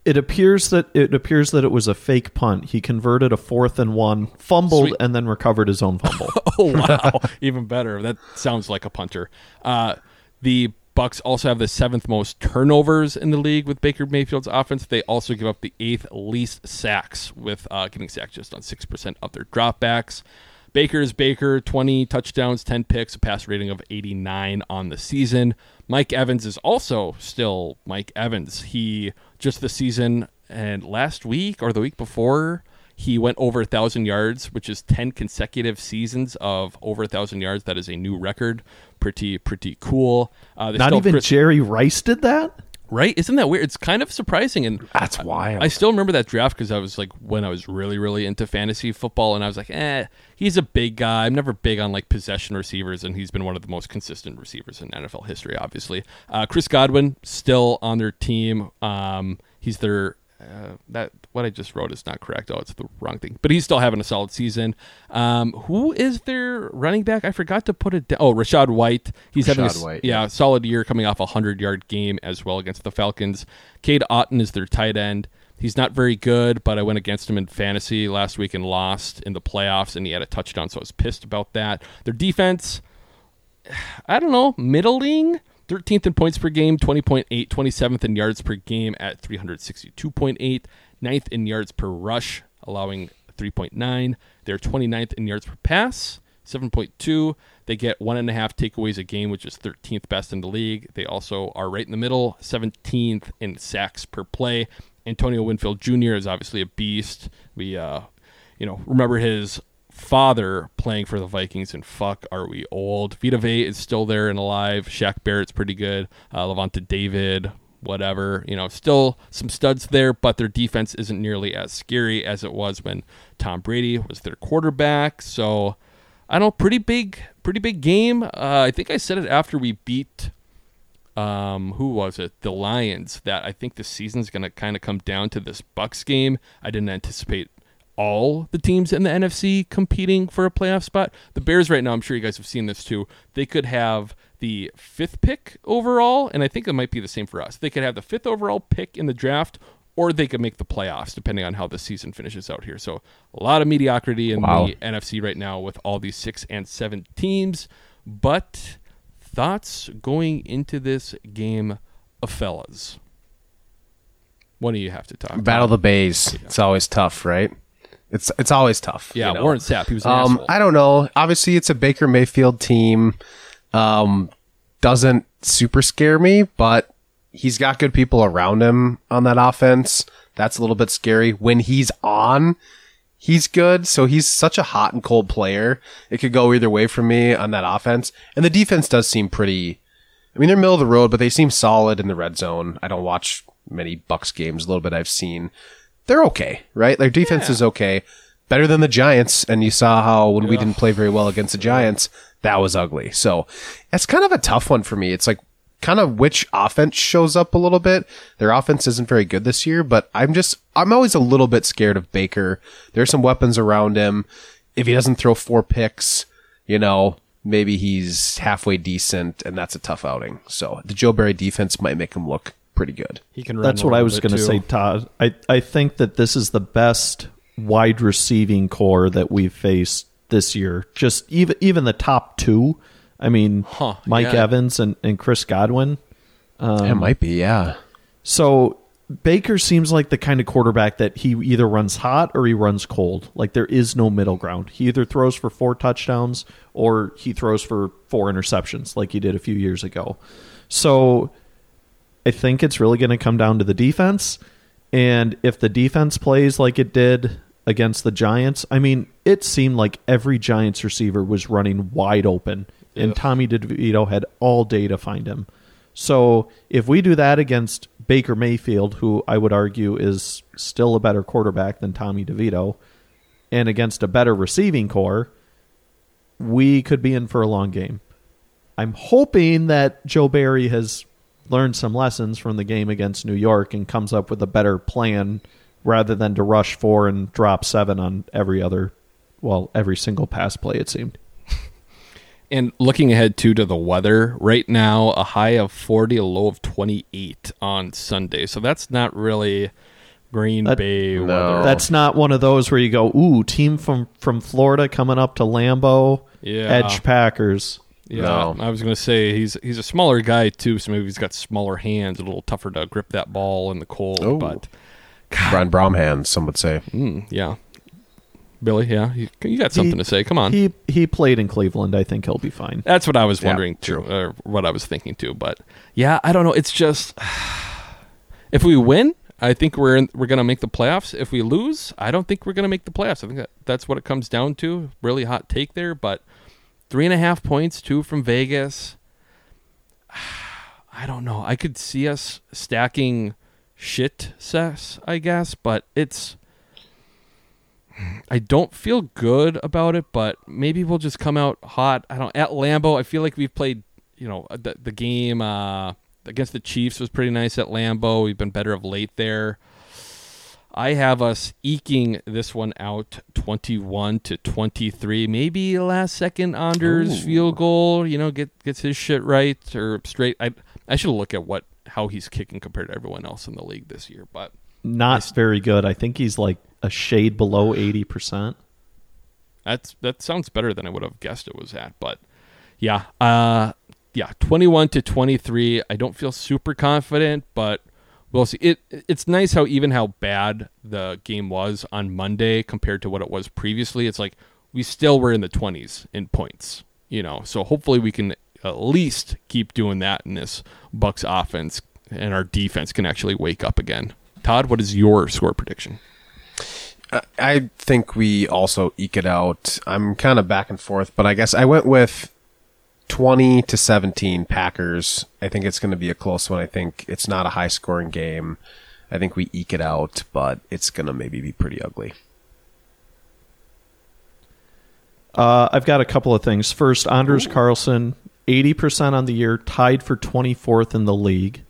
It appears that it appears that it was a fake punt. He converted a fourth and one, fumbled, Sweet. and then recovered his own fumble. oh wow, even better. That sounds like a punter. Uh, the Bucs also have the seventh most turnovers in the league with Baker Mayfield's offense. They also give up the eighth least sacks, with uh, getting sacked just on six percent of their dropbacks. Baker's Baker, 20 touchdowns, 10 picks, a pass rating of 89 on the season. Mike Evans is also still Mike Evans. He just the season and last week or the week before, he went over a thousand yards, which is 10 consecutive seasons of over a thousand yards. That is a new record. Pretty, pretty cool. Uh, they Not even Jerry Rice did that. Right? Isn't that weird? It's kind of surprising, and That's wild. I still remember that draft because I was like when I was really, really into fantasy football, and I was like, eh, he's a big guy. I'm never big on like possession receivers, and he's been one of the most consistent receivers in NFL history. Obviously, uh, Chris Godwin still on their team. Um, he's their uh, that what I just wrote is not correct. Oh, it's the wrong thing. But he's still having a solid season. Um, who is their running back? I forgot to put it down. Oh, Rachaad White. He's having a, White, yeah, solid year coming off a 100 yard game as well against the Falcons. Cade Otton is their tight end. He's not very good, but I went against him in fantasy last week and lost in the playoffs, and he had a touchdown, so I was pissed about that. Their defense, I don't know, middling. 13th in points per game, 20.8, 27th in yards per game at 362.8, 9th in yards per rush, allowing 3.9. They're 29th in yards per pass, 7.2. They get one and a half takeaways a game, which is 13th best in the league. They also are right in the middle, 17th in sacks per play. Antonio Winfield Jr. is obviously a beast. We, uh, you know, remember his father playing for the Vikings, and fuck, are we old? Vita Vea is still there and alive. Shaq Barrett's pretty good. Uh, Lavonte David, whatever. You know, still some studs there, but their defense isn't nearly as scary as it was when Tom Brady was their quarterback. So, I don't know, pretty big, pretty big game. Uh, I think I said it after we beat um, who was it? The Lions. That I think the season's going to kind of come down to this Bucs game. I didn't anticipate all the teams in the NFC competing for a playoff spot. The Bears right now, I'm sure you guys have seen this too. They could have the fifth pick overall, and I think it might be the same for us. They could have the fifth overall pick in the draft, or they could make the playoffs, depending on how the season finishes out here. So a lot of mediocrity in Wow. the NFC right now with all these six and seven teams. But thoughts going into this game, of fellas. What do you have to talk. About? Battle the Bays. It's always tough, right? It's it's always tough. Yeah, you know? Warren Sapp, he was um, asshole. I don't know. Obviously, it's a Baker Mayfield team. Um, doesn't super scare me, but he's got good people around him on that offense. That's a little bit scary. When he's on, he's good. So he's such a hot and cold player. It could go either way for me on that offense. And the defense does seem pretty. I mean, they're middle of the road, but they seem solid in the red zone. I don't watch many Bucs games. A little bit I've seen. They're okay, right? Their defense is okay. Better than the Giants. And you saw how when we didn't play very well against the Giants, that was ugly. So that's kind of a tough one for me. It's like kind of which offense shows up a little bit. Their offense isn't very good this year, but I'm just, I'm always a little bit scared of Baker. There's some weapons around him. If he doesn't throw four picks, you know, maybe he's halfway decent and that's a tough outing. So the Joe Barry defense might make him look pretty good. He can That's what I was going to say, Todd. I, I think that this is the best wide receiving core that we've faced this year. Just even even the top two. I mean, Mike yeah. Evans and, and Chris Godwin. Um, it might be, yeah. So Baker seems like the kind of quarterback that he either runs hot or he runs cold. Like there is no middle ground. He either throws for four touchdowns or he throws for four interceptions, like he did a few years ago. So I think it's really going to come down to the defense. And if the defense plays like it did against the Giants, I mean, it seemed like every Giants receiver was running wide open, and Tommy DeVito had all day to find him. So if we do that against Baker Mayfield, who I would argue is still a better quarterback than Tommy DeVito, and against a better receiving core, we could be in for a long game. I'm hoping that Joe Barry has learned some lessons from the game against New York and comes up with a better plan rather than to rush four and drop seven on every other, well, every single pass play, it seemed. And looking ahead too to the weather, right now a high of 40, a low of 28 on Sunday. So that's not really Green Bay weather. That's not one of those where you go, ooh, team from, from Florida coming up to Lambeau, Yeah. Edge Packers. Yeah, I was gonna say he's he's a smaller guy too, so maybe he's got smaller hands, a little tougher to grip that ball in the cold. Oh. But Brian Brom hands, some would say. mm, yeah, Billy, yeah, you, you got something He- to say? Come on. He he played in Cleveland. I think he'll be fine. That's what I was Yeah, wondering too, or what I was thinking too. But yeah, I don't know. It's just if we win, I think we're in, we're gonna make the playoffs. If we lose, I don't think we're gonna make the playoffs. I think that that's what it comes down to. Really hot take there, but three and a half points, two from Vegas. I don't know. I could see us stacking shit sets, I guess, but it's. I don't feel good about it, but maybe we'll just come out hot. I don't at Lambeau. I feel like we've played, you know, the, the game uh, against the Chiefs was pretty nice at Lambeau. We've been better of late there. I have us eking this one out 21 to 23. Maybe last second Anders Ooh. field goal, you know, get gets his shit right or straight. I I should look at what how he's kicking compared to everyone else in the league this year, but Not very good. I think he's like a shade below eighty percent. That's that sounds better than I would have guessed it was at, but yeah, uh, yeah, twenty-one to twenty-three. I don't feel super confident, but we'll see. It it's nice how even how bad the game was on Monday compared to what it was previously. It's like we still were in the twenties in points, you know. So hopefully we can at least keep doing that in this Bucs offense, and our defense can actually wake up again. Todd, what is your score prediction? I- I think we also eke it out. I'm kind of back and forth, but I guess I went with 20 to 17 Packers. I think it's going to be a close one. I think it's not a high scoring game. I think we eke it out, but it's going to maybe be pretty ugly. Uh, I've got a couple of things. First, Anders Carlson, eighty percent on the year, tied for twenty fourth in the league.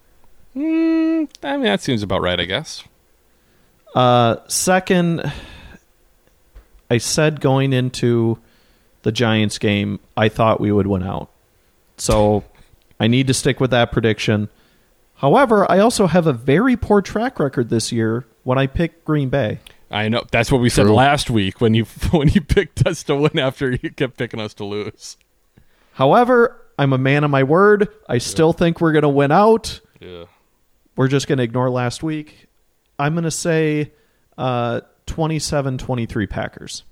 Mm, I mean, that seems about right, I guess. Uh, second, I said going into the Giants game, I thought we would win out. So I need to stick with that prediction. However, I also have a very poor track record this year when I pick Green Bay. I know that's what we said last week when you when you picked us to win after you kept picking us to lose. However, I'm a man of my word. I still think we're going to win out. Yeah. We're just going to ignore last week. I'm going to say uh, 27-23 Packers.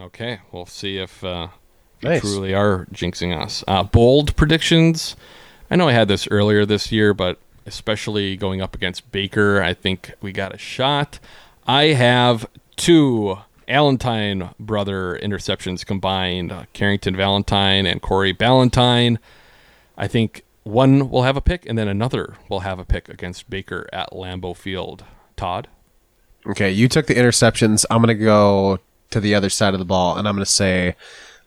Okay, we'll see if uh, you Nice. truly are jinxing us. Uh, bold predictions. I know I had this earlier this year, but especially going up against Baker, I think we got a shot. I have two Valentine brother interceptions combined uh, Carrington Valentine and Corey Ballentine. I think one will have a pick, and then another will have a pick against Baker at Lambeau Field. Todd? Okay, you took the interceptions. I'm going to go to the other side of the ball, and I'm going to say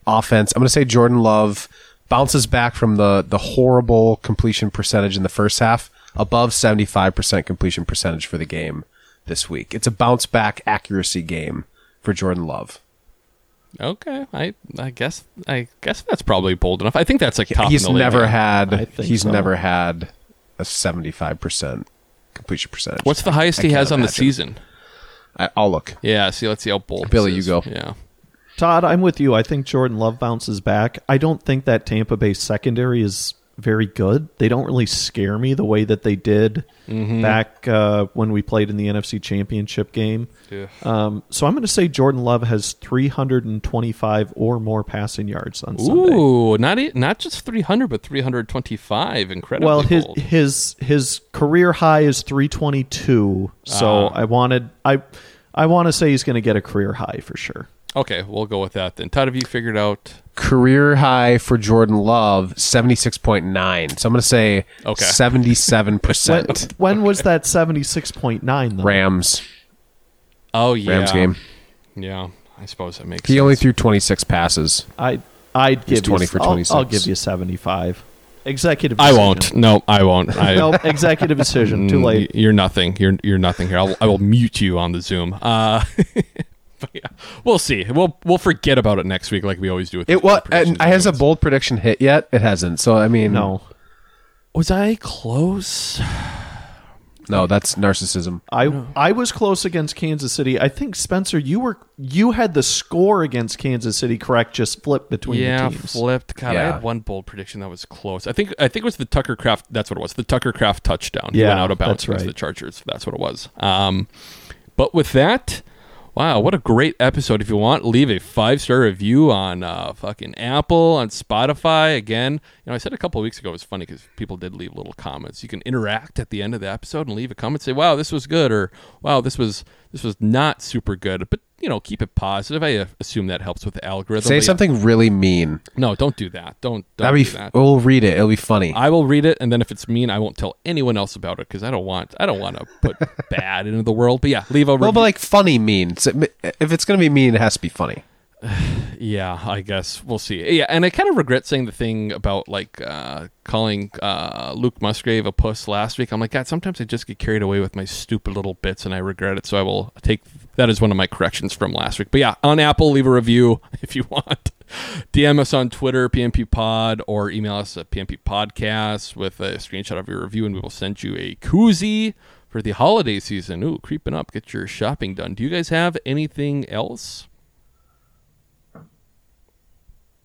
offense. I'm going to say Jordan Love bounces back from the the horrible completion percentage in the first half, above 75% completion percentage for the game this week. It's a bounce back accuracy game for Jordan Love. Okay, I I guess I guess that's probably bold enough. I think that's like top. he's in the league, never man. had he's never had a 75% completion percentage. What's the highest I he can't has on the season? I, I'll look. Yeah, see, let's see how bold. Billy, you go. Yeah. Todd, I'm with you. I think Jordan Love bounces back. I don't think that Tampa Bay secondary is very good. They don't really scare me the way that they did Mhm. back uh, when we played in the NFC Championship game. Yeah. Um, so I'm going to say Jordan Love has 325 or more passing yards on Sunday. Ooh, not not just 300, but 325. Incredible. Well, his bold. his his career high is 322. So Ah. I wanted I I want to say he's going to get a career high for sure. Okay, we'll go with that then. Todd, have you figured out? Career high for Jordan Love, 76.9. So I'm going to say Okay. 77%. When was that 76.9 though? Rams. Oh yeah, Rams game. Yeah, I suppose that makes. He sense. only threw 26 passes. I I'd He's give 20 you for I'll- 26. I'll, give you 75. Executive I won't. No, I won't. I, Nope, executive decision. Too Mm, late. You're nothing. You're you're nothing here. I'll, I will mute you on the Zoom. Uh, but yeah, we'll see. We'll we'll forget about it next week, like we always do. With It these was, and has a bold prediction hit yet? It hasn't. So I mean, No. Was I close? no, that's narcissism. I I was close against Kansas City. I think Spencer, you were you had the score against Kansas City correct, just flipped between yeah, the teams. flipped. God, I had one bold prediction that was close. I think I think it was the Tucker Kraft. That's what it was. The Tucker Kraft touchdown. He Yeah, went out of bounds against right. the Chargers. That's what it was. Um, but with that, wow, what a great episode! If you want, leave a five star review on uh, fucking Apple, on Spotify. Again, you know, I said a couple of weeks ago it was funny because people did leave little comments. You can interact at the end of the episode and leave a comment, say, "Wow, this was good," or "Wow, this was this was not super good." But you know, keep it positive. I assume that helps with the algorithm. Say something really mean. No, don't do that. Don't. don't That'd be. do that. We'll read it. It'll be funny. I will read it, and then if it's mean, I won't tell anyone else about it because I don't want. I don't want to put bad into the world. But yeah, leave a well, review. but like funny mean. If it's gonna be mean, it has to be funny. yeah, I guess we'll see. Yeah, and I kind of regret saying the thing about like uh, calling uh, Luke Musgrave a puss last week. I'm like, God, sometimes I just get carried away with my stupid little bits, and I regret it. So I will take that as one of my corrections from last week. But yeah, on Apple, leave a review if you want. DM us on Twitter, PMP Pod, or email us at PMP Podcast with a screenshot of your review, and we will send you a koozie for the holiday season. Ooh, creeping up. Get your shopping done. Do you guys have anything else?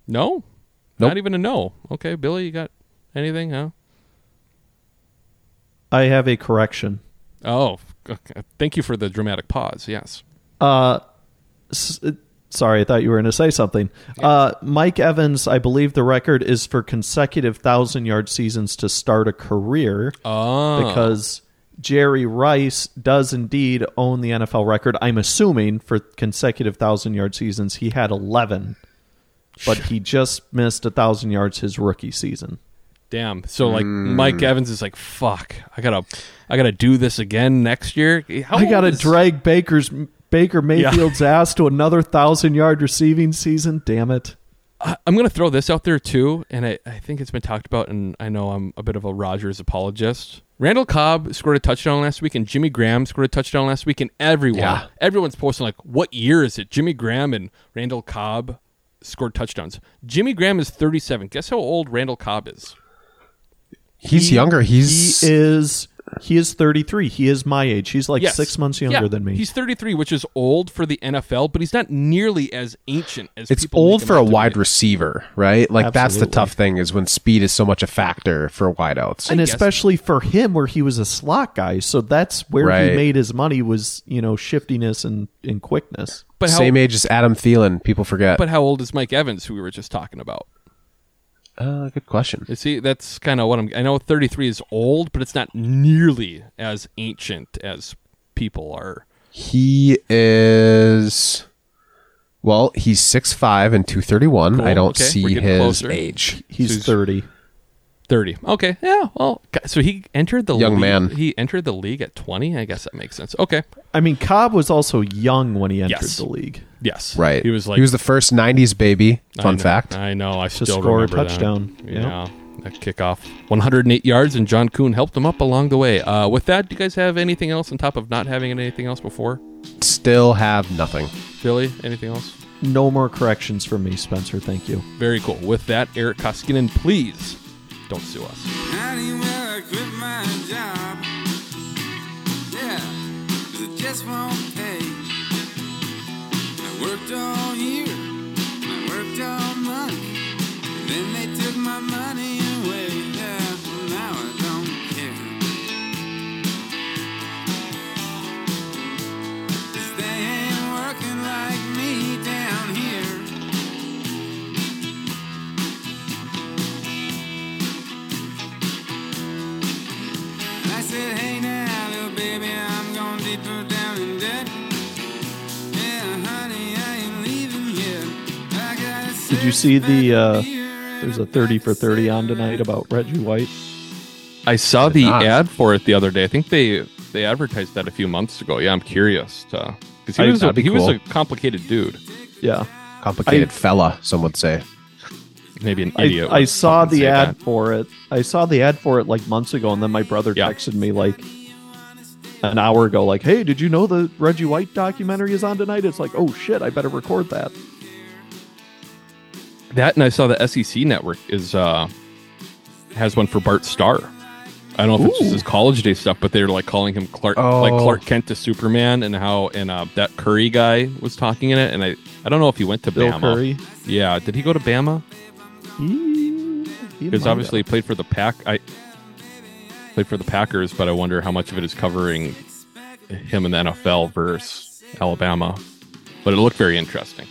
No? Nope. Not even a no. Okay, Billy, you got anything, huh? I have a correction. Oh, okay. thank you for the dramatic pause. Yes. Uh, s- uh, sorry, I thought you were going to say something. Uh, Mike Evans, I believe the record is for consecutive thousand yard seasons to start a career. Oh. Because Jerry Rice does indeed own the NFL record. I'm assuming for consecutive thousand yard seasons, he had 11, but he just missed a thousand yards his rookie season. Damn. So like Hmm. Mike Evans is like, fuck. I gotta, I gotta do this again next year. How I got to is- drag Baker's Baker Mayfield's ass to another thousand yard receiving season. Damn it! I- I'm going to throw this out there too, and I, I think it's been talked about, and I know I'm a bit of a Rodgers apologist. Randall Cobb scored a touchdown last week, and Jimmy Graham scored a touchdown last week, and everyone, Yeah. everyone's posting like, "What year is it?" Jimmy Graham and Randall Cobb scored touchdowns. Jimmy Graham is 37. Guess how old Randall Cobb is? He's He- younger. He's he is he is 33. He is my age. He's like Yes. six months younger Yeah, than me. He's 33, which is old for the NFL, but he's not nearly as ancient as it's people old for a out to be. wide receiver, right? Like that's the tough thing is when speed is so much a factor for wideouts. and especially for him where he was a slot guy so that's where Right. he made his money was you know shiftiness and, and quickness But how- Same age as Adam Thielen. People forget. But how old is Mike Evans, who we were just talking about? Uh, good question. You see, that's kind of what I'm. I know 33 is old, but it's not nearly as ancient as people are. He is well, he's 6'5 and 231. Cool. I don't Okay, see we're getting his closer. age. he's 30 30. Okay. Yeah. Well, so he entered the Young league- man. He entered the league at 20. I guess that makes sense. Okay. i mean cobb was also young when he entered Yes. the league Yes. Right. He was like he was the first 90s baby. I Fun know- fact. I know. I To still score a remember that. touchdown. Yeah. That kickoff, 108 yards, and John Kuhn helped him up along the way. Uh, with that, do you guys have anything else on top of not having anything else before? Still have nothing. Billy, anything else? no more corrections from me spencer thank you Very cool. With that, Eric Koskinen, please don't sue us. Anywhere I said, hey now, little baby, I'm going deeper down in debt. Yeah, honey, I ain't leaving yet. I gotta did you see the uh there's a 30 for 30 on tonight about reggie white I saw the not. ad for it the other day. I think they they advertised that a few months ago. Yeah, I'm curious to because he was a, that'd be he was a complicated dude. yeah Complicated fella, some would say. Maybe an I, idiot. I would saw the ad that. for it. I saw the ad for it like months ago, and then my brother texted me like an hour ago, like, "Hey, did you know the Reggie White documentary is on tonight?" It's like, "Oh shit, I better record that." That and I saw the SEC network is uh has one for Bart Starr. I don't know if it's just his college day stuff, but they're like calling him Clark like Oh. Clark Kent to Superman and how and uh that Curry guy was talking in it and I I don't know if he went to Bill Bama. Curry? Yeah, did he go to Bama? Because obviously he played for the Pack I played for the Packers, but I wonder how much of it is covering him in the NFL versus Alabama. But it looked very interesting.